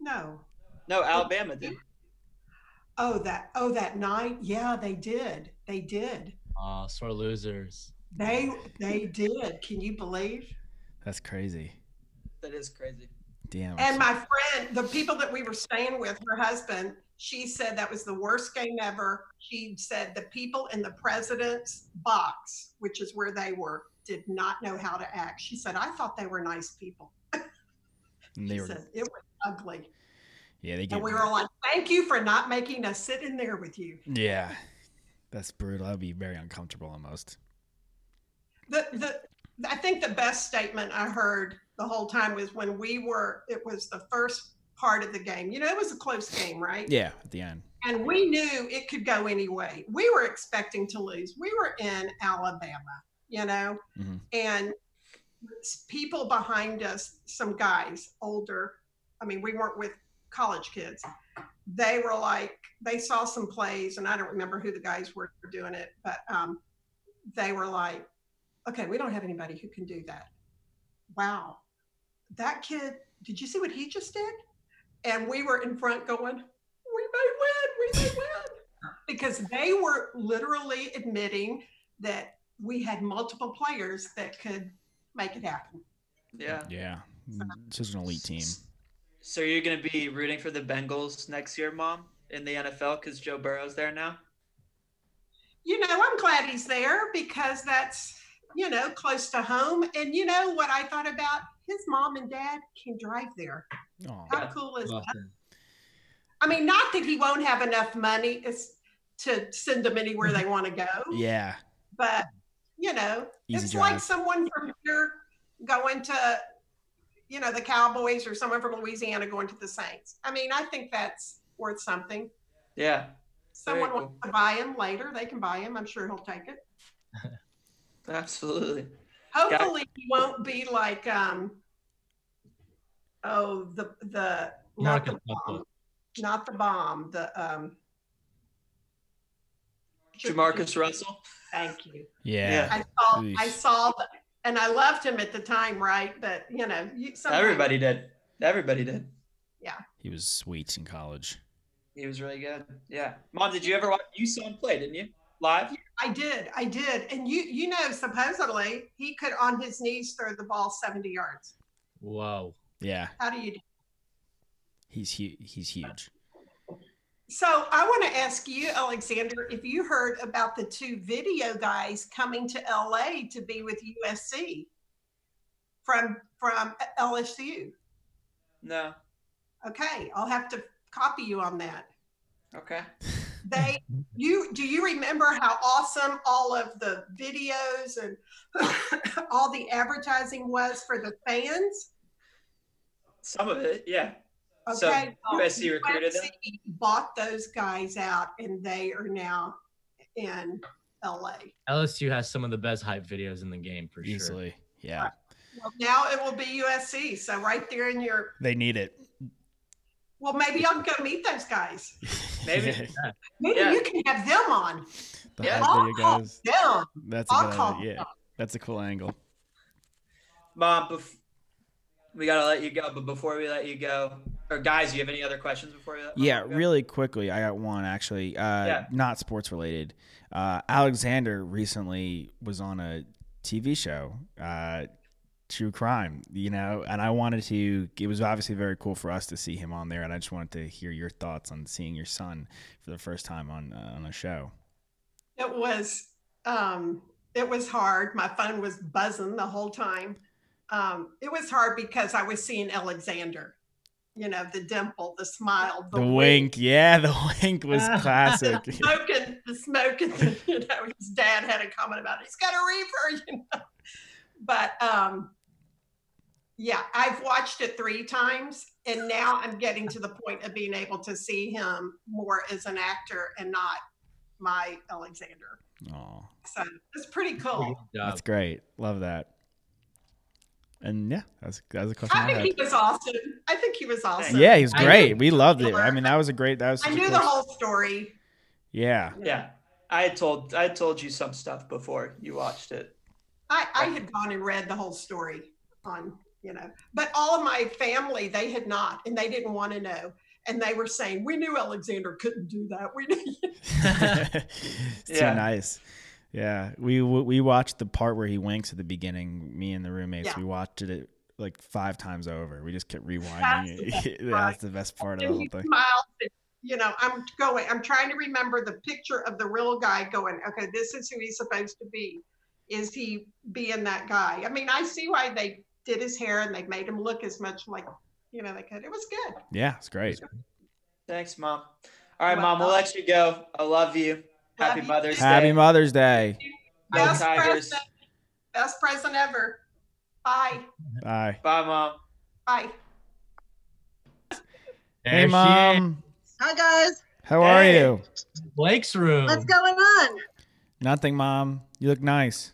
No. No, Alabama did. Oh, that oh that night. Yeah, they did. They did. Oh, sore losers. They they did. Can you believe? That's crazy. That is crazy. Damn. And my friend, the people that we were staying with, her husband, she said that was the worst game ever. She said the people in the president's box, which is where they were, did not know how to act. She said, I thought they were nice people. and they She were. said it was ugly. Yeah, they get. And we were like, thank you for not making us sit in there with you. Yeah. That's brutal. That'd be very uncomfortable almost. the the I think the best statement I heard the whole time was when we were it was the first part of the game. You know, it was a close game, right? Yeah, at the end. And we knew it could go any way. We were expecting to lose. We were in Alabama, you know, Mhm. and people behind us, some guys, older, I mean, we weren't with college kids. They were like, they saw some plays, and I don't remember who the guys were doing it, but um, they were like, okay, we don't have anybody who can do that. Wow. That kid, did you see what he just did? And we were in front going, we may win, we may win. because they were literally admitting that we had multiple players that could make it happen. Yeah. Yeah. It's just an elite team. So you're gonna be rooting for the Bengals next year, Mom, in the NFL because Joe Burrow's there now. You know, I'm glad he's there because that's you know close to home. And you know what I thought about his mom and dad can drive there. Aw. How cool is that? Awesome. I mean, not that he won't have enough money to send them anywhere they want to go, Yeah. but you know, Easy it's drive. like someone from here going to, you know, the Cowboys or someone from Louisiana going to the Saints. I mean, I think that's worth something. Yeah. Someone Very wants to buy him later, they can buy him. I'm sure he'll take it. Absolutely. Hopefully, he won't be like, um, oh, the the not the bomb, not the bomb, the um. Jamarcus Russell. Thank you. Yeah. I saw, I saw, the, and I loved him at the time, right? But you know, you, Everybody did. Everybody did. Yeah. He was sweet in college. He was really good. Yeah. Mom, did you ever watch? You saw him play, didn't you? Live? I did, I did, and you, you know, supposedly he could on his knees throw the ball seventy yards. Whoa. Yeah. How do you do? He's hu- he's huge. So I want to ask you, Alexander, if you heard about the two video guys coming to LA to be with USC from from LSU. No. Okay, I'll have to copy you on that. Okay. They you do you remember how awesome all of the videos and all the advertising was for the fans? Some of it, yeah. So Okay, well, USC recruited them. Bought those guys out, and they are now in LA. LSU has some of the best hype videos in the game for sure. Easily. Yeah. Well, now it will be USC. So right there in your They need it. well, maybe I'll go meet those guys. Maybe. Maybe Yeah. you can have them on. The Yeah. hype I'll video call guys. them. That's a I'll good call idea. Yeah. them. That's a cool angle. Mom, bef- we gotta let you go, but before we let you go, or guys, you have any other questions before we let Yeah, go? really quickly, I got one actually. Uh, Yeah. Not sports related. Uh, Alexander recently was on a TV show, uh, True Crime, you know, and I wanted to, it was obviously very cool for us to see him on there, and I just wanted to hear your thoughts on seeing your son for the first time on, uh, on a show. It was um, it was hard. My phone was buzzing the whole time. Um, it was hard because I was seeing Alexander. You know, the dimple, the smile, The, wink, yeah, the wink was classic. the smoking, the smoking. You know, his dad had a comment about it. He's got a reefer, you know. But um, yeah, I've watched it three times, and now I'm getting to the point of being able to see him more as an actor and not my Alexander. Oh, So it's pretty cool. That's great. Love that. And yeah, that's that's a question I, I think had. he was awesome. I think he was awesome. Yeah, he was great. We loved it. I mean, that was a great. That was. I knew the whole story. Yeah. Yeah, I had told I had told you some stuff before you watched it. I, I had gone and read the whole story on, you know, but all of my family, they had not, and they didn't want to know. And they were saying, we knew Alexander couldn't do that. We knew. it's Yeah. too nice. Yeah, we we watched the part where he winks at the beginning. Me and the roommates, Yeah. we watched it like five times over. We just kept rewinding That's it. the best yeah, part. that's the best part of the whole thing. And, you know, I'm going, I'm trying to remember the picture of the real guy going, okay, this is who he's supposed to be. Is he being that guy? I mean, I see why they did his hair and they made him look as much like, you know, they could. It was good. Yeah, it's great. Thanks, Mom. All right, Mom, we'll let you go. I love you. Happy you Mother's too. Happy Mother's Day. Go Best Tigers. present, best present ever. Bye. Bye. Bye, Mom. Bye. Hey, mom. Hi guys, How are you? Blake's room. what's going on? Nothing, mom. You look nice.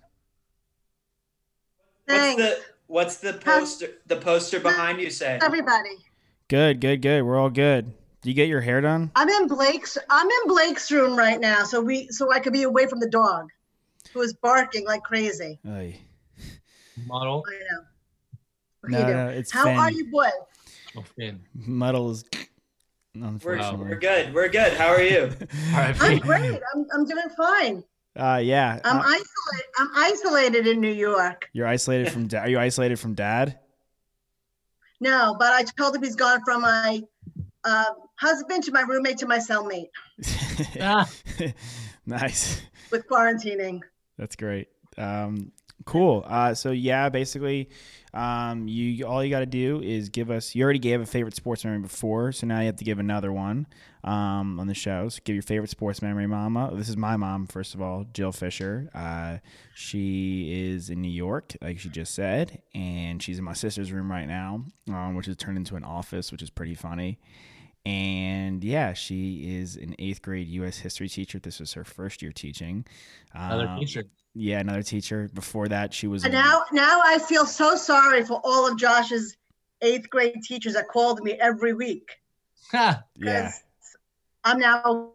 What's Thanks, the what's the poster the poster behind you say? everybody. Good, good, good. We're all good. Do you get your hair done? I'm in Blake's. I'm in Blake's room right now, so we so I could be away from the dog, who is barking like crazy. Ay. Model. I know. What No, you do? no, it's How Finn. are you, boy? Oh, Finn. Muddle is. We're, Unfortunately. we're good. We're good. How are you? I'm great. I'm, I'm doing fine. Uh, yeah. I'm uh, isolated. I'm isolated in New York. you're isolated from. Da- are you isolated from dad? No, but I told him he's gone from my uh, husband to my roommate to my cellmate nice. with quarantining. That's great. Um, cool. Uh, so yeah, basically, um, you all you got to do is give us. You already gave a favorite sports memory before, so now you have to give another one um, on the show. So give your favorite sports memory, Mama. This is my mom, first of all, Jill Fisher. Uh, she is in New York, like she just said, and she's in my sister's room right now, um, which is turned into an office, which is pretty funny. And yeah, she is an eighth grade U.S. history teacher. This was her first year teaching. Another Um, teacher. Yeah, another teacher. Before that, she was. And in- now, now I feel so sorry for all of Josh's eighth grade teachers that called me every week. yeah, I'm now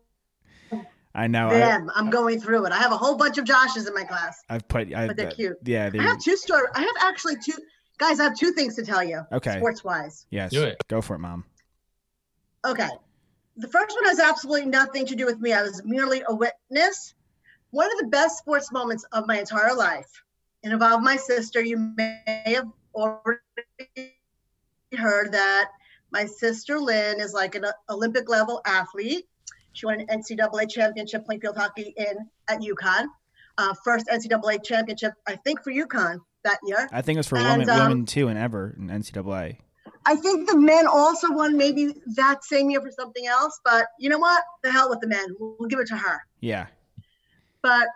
I know. I, them. I'm going through it. I have a whole bunch of Joshes in my class. I've put. I, But they're cute. Yeah, I have two story. I have actually two guys. I have two things to tell you. Okay. Sports wise. Yes. Do it. Go for it, mom. Okay. The first one has absolutely nothing to do with me. I was merely a witness. One of the best sports moments of my entire life. It involved my sister. You may have already heard that my sister Lynn is like an Olympic level athlete. She won an NCAA championship playing field hockey in at UConn. Uh, first NCAA championship, I think, for UConn that year. I think it was for And, women, um, women too, and ever in NCAA. I think the men also won maybe that same year for something else, but you know what? The hell with the men. We'll, we'll give it to her. Yeah. But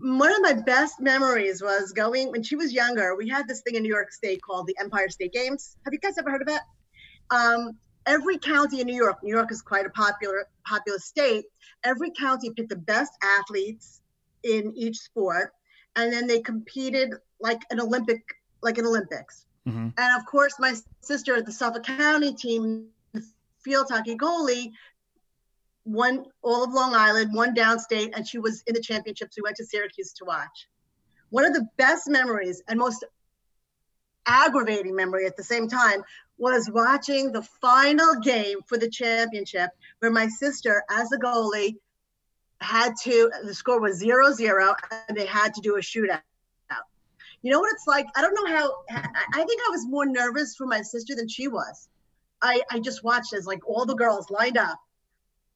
one of my best memories was going when she was younger. We had this thing in New York State called the Empire State Games. Have you guys ever heard of it? Um, every county in New York, New York is quite a popular popular state. Every county picked the best athletes in each sport, and then they competed like an Olympic, like an Olympics. Mm-hmm. And of course, my sister, at the Suffolk County team, field hockey goalie, won all of Long Island, won downstate, and she was in the championships. We went to Syracuse to watch. One of the best memories and most aggravating memory at the same time was watching the final game for the championship where my sister, as a goalie, had to, the score was zero zero, and they had to do a shootout. You know what it's like? I don't know how, I think I was more nervous for my sister than she was. I, I just watched as like all the girls lined up.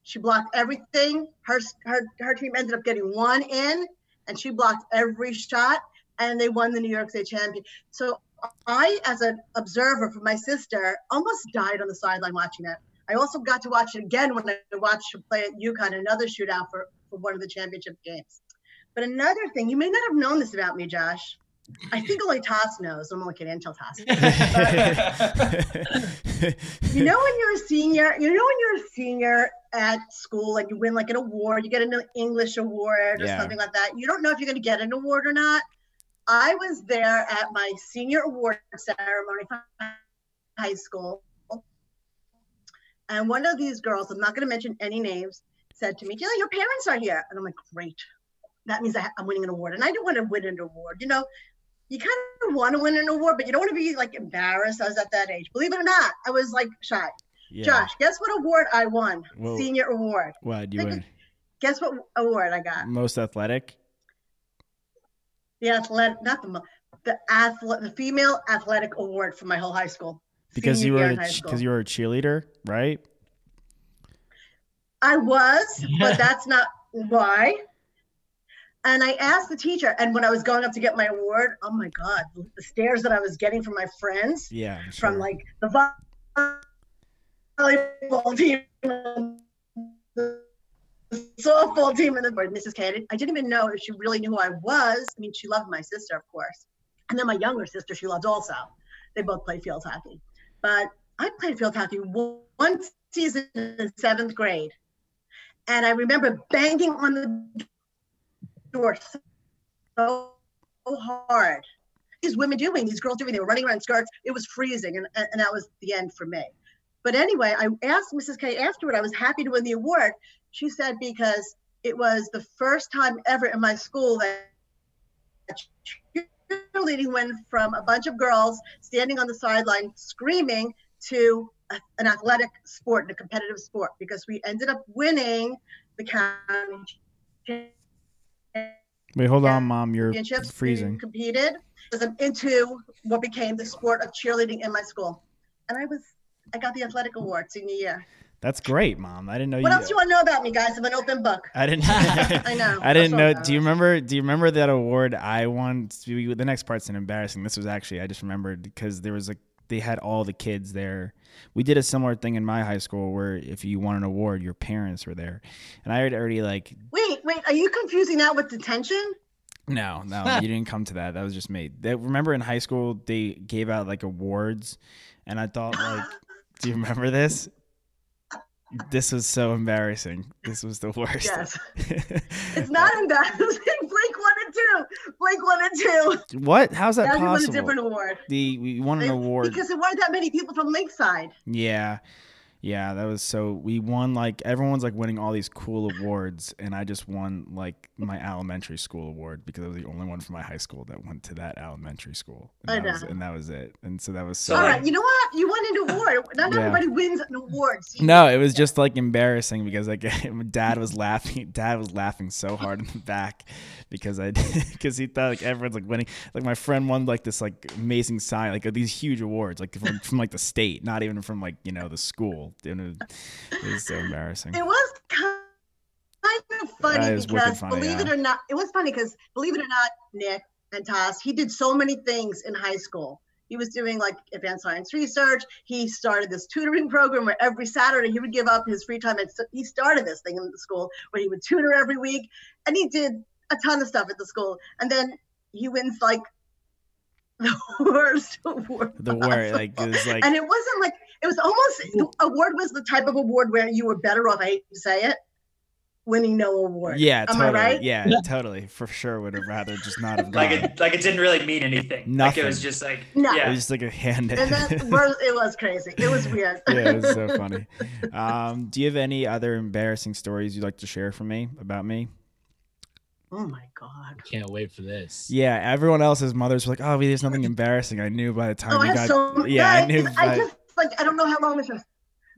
She blocked everything. Her, her, her team ended up getting one in, and she blocked every shot, and they won the New York State champion. So I, as an observer for my sister, almost died on the sideline watching it. I also got to watch it again when I watched her play at UConn, another shootout for, for one of the championship games. But another thing, you may not have known this about me, Josh. I think only Toss knows. I'm kidding until Toss. you know when you're a senior, you know when you're a senior at school and you win like an award, you get an English award or Yeah. something like that. You don't know if you're going to get an award or not. I was there at my senior award ceremony from high school. And one of these girls, I'm not going to mention any names, said to me, know, your parents are here. And I'm like, great. That means I- I'm winning an award. And I didn't want to win an award. You know, you kind of want to win an award, but you don't want to be like embarrassed. I was at that age. Believe it or not, I was like shy. Yeah. Josh, guess what award I won? Whoa. Senior award. What do you win? Guess what award I got? Most athletic. The athletic, not the the athlete, the female athletic award for my whole high school. Because you were because you were a cheerleader, right? I was, but that's not why. And I asked the teacher, and when I was going up to get my award, oh my God, the stares that I was getting from my friends, Yeah. I'm from like the vo- volleyball team, the softball team, and the board, Mrs. K. I didn't, even know if she really knew who I was. I mean, she loved my sister, of course. And then my younger sister, she loved also. They both played field hockey. But I played field hockey one one season in seventh grade. And I remember banging on the so hard. These women doing, these girls doing, they were running around skirts. It was freezing, and, and that was the end for me. But anyway, I asked Mrs. K afterward, I was happy to win the award. She said because it was the first time ever in my school that a cheerleading went from a bunch of girls standing on the sideline screaming to a- an athletic sport and a competitive sport because we ended up winning the county Wait, hold on, mom. You're. Freezing. competed into what became the sport of cheerleading in my school, and I was I got the athletic award senior year. That's great, mom. I didn't know What you. else do you want to know about me, guys? I'm an open book. I didn't. I know. I didn't know. Do you remember? Do you remember that award I won? The next part's an embarrassing. This was actually I just remembered because there was a they had all the kids there. We did a similar thing in my high school where if you won an award, your parents were there, and I had already like Wait, wait. Are you confusing that with detention? no, no, you didn't come to that. That was just me. They, remember in high school they gave out like awards, and I thought like, do you remember this? This was so embarrassing. This was the worst. Yes. It's not embarrassing. Blink one and two. Blink one and two. What? How's that Now won a possible? different award. The we won an award. Because there weren't that many people from Lakeside. Yeah. Yeah, that was so we won like everyone's like winning all these cool awards and I just won like my elementary school award because I was the only one from my high school that went to that elementary school. And I that was and that was it. And so that was so All right, you know what? You won an award. Not Yeah. everybody wins an award. No, it was just like embarrassing because like dad was laughing. Dad was laughing so hard in the back because I because he thought like everyone's like winning. Like my friend won like this like amazing sign like these huge awards like from, from like the state, not even from like you know the school. And it, it was so embarrassing. It was kind of funny because funny, believe it or not, it was funny because believe it or not, Nick and Toss, he did so many things in high school. He was doing like advanced science research. He started this tutoring program where every Saturday he would give up his free time. And he started this thing in the school where he would tutor every week, and he did a ton of stuff at the school. And then he wins like the worst award. The worst, like it was like and it wasn't like it was almost the award was the type of award where you were better off. I hate to say it, winning no award. yeah, Am totally. I right? Yeah, totally. For sure would have rather just not have Like it, like it didn't really mean anything. Like Nothing. it was just like, No. It yeah. was just like a hand. And that was it was crazy. It was weird. yeah, it was so funny. Um, do you have any other embarrassing stories you'd like to share from me about me? Oh my god. Can't wait for this. Yeah, everyone else's mothers were like, "Oh, there's nothing embarrassing." I knew by the time Oh, I you have got, so yeah, I guys, knew. I by- just like I don't know how long this is.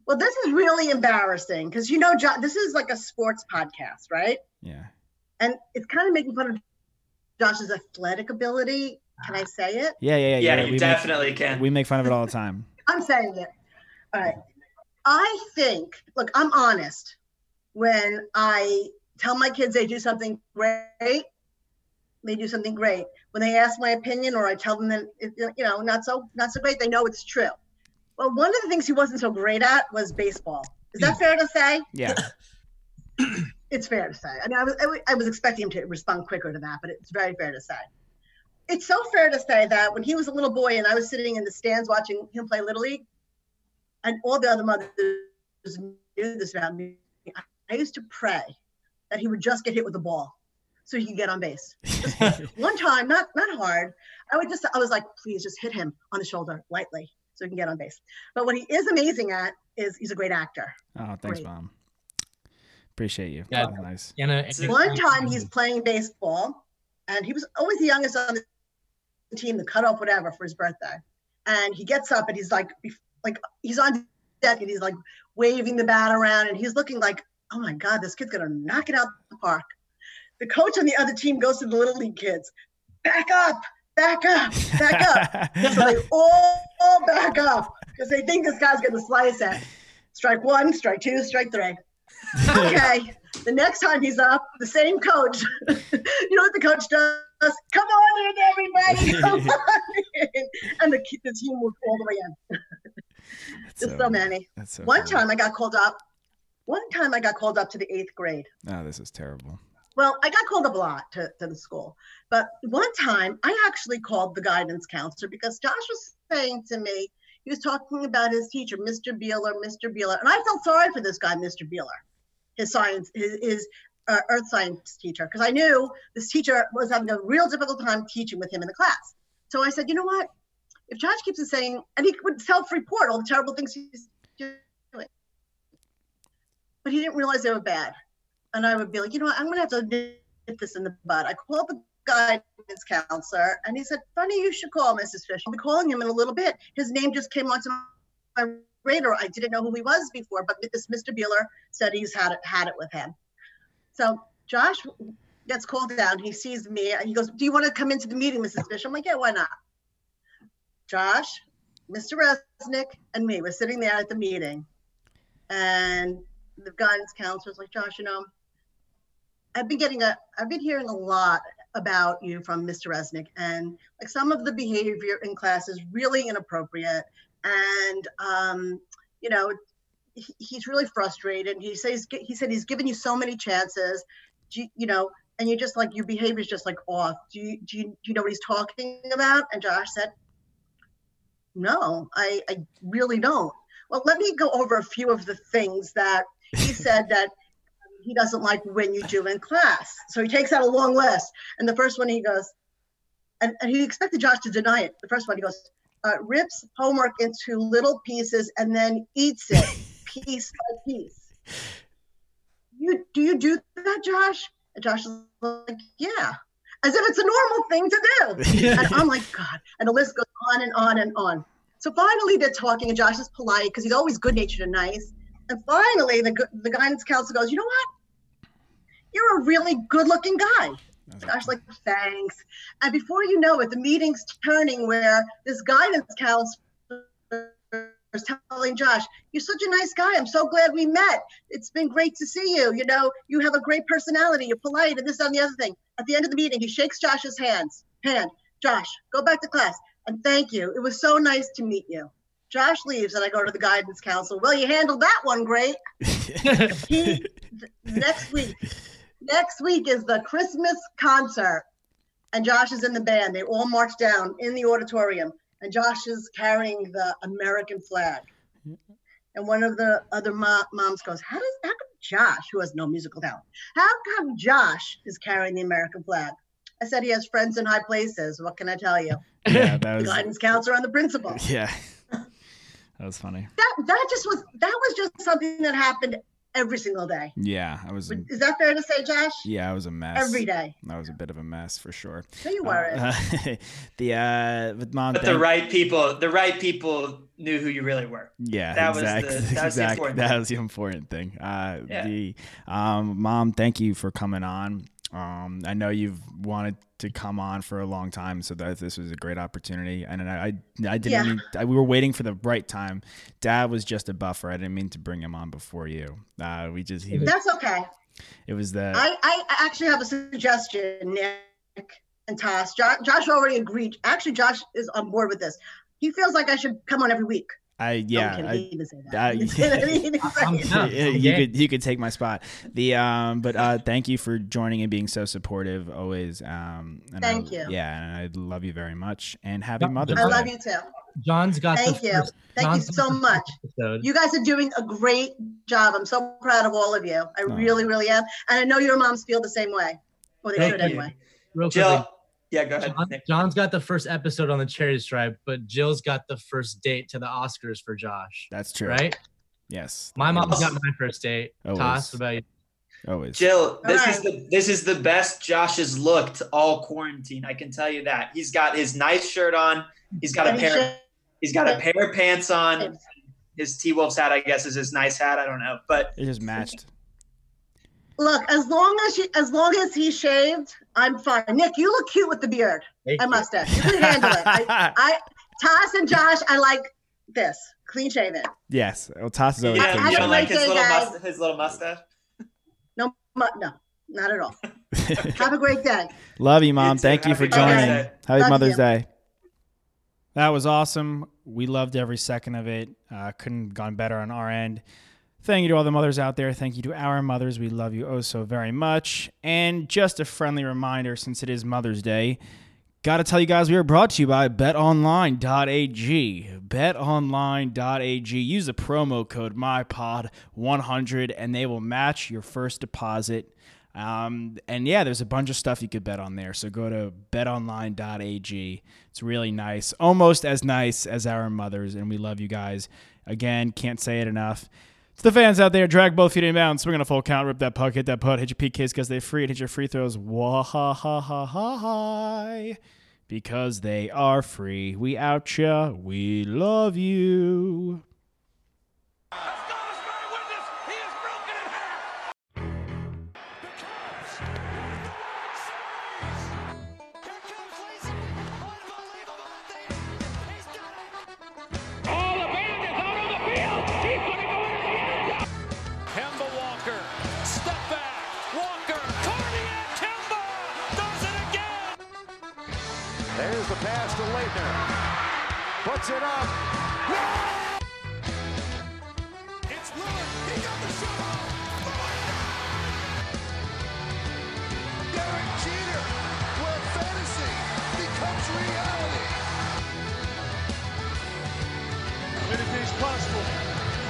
Well, this is really embarrassing because you know, Jo- this is like a sports podcast, right? yeah, And it's kind of making fun of Josh's athletic ability. Can I say it? yeah, yeah, yeah. Yeah, we you make- definitely can. We make fun of it all the time. I'm saying it. All right. I think, look, I'm honest. When I tell my kids they do something great, they do something great. When they ask my opinion or I tell them that it, you know not so not so great, they know it's true. Well, one of the things he wasn't so great at was baseball. Is that mm. fair to say? Yeah, It's fair to say. I mean, I was I was- I was expecting him to respond quicker to that, but it's very fair to say. It's so fair to say that when he was a little boy and I was sitting in the stands watching him play little league, and all the other mothers knew this about me, I used to pray that he would just get hit with the ball so he could get on base. One time, not not hard, I would just I was like, please just hit him on the shoulder lightly so he can get on base. But what he is amazing at is he's a great actor. Oh, thanks, Great. mom. Appreciate you. Yeah. That's nice. Anna, One time he's playing baseball, and he was always the youngest on the team, the cutoff, whatever, for his birthday. And he gets up and he's like, like he's on deck and he's like waving the bat around, and he's looking like, oh my god, this kid's gonna knock it out the park. The coach on the other team goes to the little league kids, back up, back up, back up. so they all, all back up because they think this guy's gonna slice it. Strike one, strike two, strike three. Okay. The next time he's up, the same coach. you know what the coach does? Come on in, everybody. Come on in. And the, the team moved all the way in. There's so, many. That's so one funny. time I got called up. One time I got called up to the eighth grade. Oh, this is terrible. Well, I got called up a lot to, to the school. But one time I actually called the guidance counselor because Josh was saying to me, he was talking about his teacher, Mr. Beeler, Mr. Beeler. And I felt sorry for this guy, Mr. Beeler, his science, his, his uh, earth science teacher, because I knew this teacher was having a real difficult time teaching with him in the class. So I said, you know what? If Josh keeps saying, and he would self report all the terrible things he's doing, but he didn't realize they were bad and I would be like, you know what, I'm gonna have to nip this in the bud. I called the guidance counselor, and he said, "Funny, you should call Mrs. Fish. I'll be calling him in a little bit. His name just came onto my or I didn't know who he was before, but this Mr. Beeler said he's had it had it with him. So Josh gets called down. He sees me and he goes, "Do you want to come into the meeting, Mrs. Fish?" I'm like, "Yeah, why not?" Josh, Mr. Resnick, and me were sitting there at the meeting, and the guidance counselors like, "Josh, you know, I've been getting a, I've been hearing a lot about you from Mr. Resnick, and like some of the behavior in class is really inappropriate, and um, you know, he, he's really frustrated. He says he said he's given you so many chances, you, you know, and you're just like your behavior is just like off. Do you do you, do you know what he's talking about? And Josh said, No, I, I really don't. Well, let me go over a few of the things that he said that he doesn't like when you do in class. So he takes out a long list. And the first one he goes, and, and he expected Josh to deny it. The first one he goes, uh, rips homework into little pieces and then eats it piece by piece. You do you do that, Josh? And Josh is like, yeah, as if it's a normal thing to do. and I'm like, God. And the list goes on and on and on. So finally, they're talking, and Josh is polite because he's always good natured and nice. And finally, the, the guidance counselor goes, You know what? You're a really good looking guy. Josh's like, Thanks. And before you know it, the meeting's turning where this guidance counselor is telling Josh, You're such a nice guy. I'm so glad we met. It's been great to see you. You know, you have a great personality. You're polite, and this, and the other thing. At the end of the meeting, he shakes Josh's hands. Hand, Josh, go back to class and thank you. It was so nice to meet you. Josh leaves and I go to the guidance council. Well, you handled that one great. he, next week, next week is the Christmas concert, and Josh is in the band. They all march down in the auditorium, and Josh is carrying the American flag. And one of the other mo- moms goes, "How does how come Josh, who has no musical talent, how come Josh is carrying the American flag?" I said he has friends in high places. What can I tell you? Yeah, that the was guidance counselor and the principal. yeah. That was funny. That that just was that was just something that happened every single day. Yeah, I was. Is that fair to say, Josh? Yeah, I was a mess Every day. That was a bit of a mess for sure. No, you weren't. Uh, the uh, with mom. But the right people, the right people knew who you really were. Yeah, that exactly. was the that was the exactly. important. That thing. was the important thing. Uh, Yeah. The um, mom, thank you for coming on. Um, I know you've wanted to come on for a long time, so that this was a great opportunity. And I, I, I didn't. Yeah. Mean, I, we were waiting for the right time. Dad was just a buffer. I didn't mean to bring him on before you. Uh, we just he was. That's okay. It was the. I, I actually have a suggestion, Nick and Toss. Josh, Josh already agreed. Actually, Josh is on board with this. He feels like I should come on every week. I yeah. kidding. I, He didn't say that. that- He didn't say I'm that. down. Yeah, you could you could take my spot. The um, but uh, thank you for joining and being so supportive always. Um, and Thank I, you. Yeah, and I love you very much. And happy Yeah, Mother's I love you too. John's got Thank the you. first, Thank you John's so much. episode. You guys are doing a great job. I'm so proud of all of you. I Oh. really, really am. And I know your moms feel the same way. Well, they Thank should you. anyway. Real Jill, quickly, yeah, go ahead. John, John's got the first episode on the Charity Stripe, but Jill's got the first date to the Oscars for Josh. That's true. Right? Yes. My mom's got my first date. Always. Toss, about you? Always. Jill, this All is the this is the best Josh has looked all quarantine. I can tell you that. He's got his nice shirt on. He's got a pair. should- He's got a pair of pants on. His T Wolves hat, I guess, is his nice hat. I don't know, but It just matched. Look, as long as she, as long as he shaved, I'm fine. Nick, you look cute with the beard Thank and you. mustache. You can handle it. I, I, Toss and Josh, I like this clean shaven. yes. Well, Toss is you always I- don't, clean you shaven. like great his day, little guys. must, his little mustache. No, mu- no, not at all. Have a great day. Love you, mom. too. Thank you Happy for joining. Day. Happy Love Mother's you. Day. That was awesome. We loved every second of it. Uh, couldn't have gone better on our end. Thank you to all the mothers out there. Thank you to our mothers. We love you oh so very much. And just a friendly reminder since it is Mother's Day, got to tell you guys we are brought to you by betonline.ag. Betonline.ag. Use the promo code MyPod100 and they will match your first deposit. Um, and yeah, there's a bunch of stuff you could bet on there. So go to betonline.ag. It's really nice, almost as nice as our mothers, and we love you guys. Again, can't say it enough. It's the fans out there. Drag both feet in inbound, swing on a full count, rip that puck, hit that putt, hit your PKs because they're free, and hit your free throws. Wah ha ha ha ha. Because they are free. We out ya. We love you. Puts it up. It's Lillard. He got the shot off. Oh, Derek Jeter, where fantasy becomes reality. Anything's possible.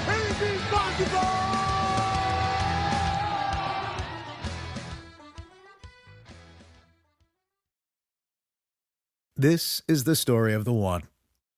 Anything's possible. This is the story of the one.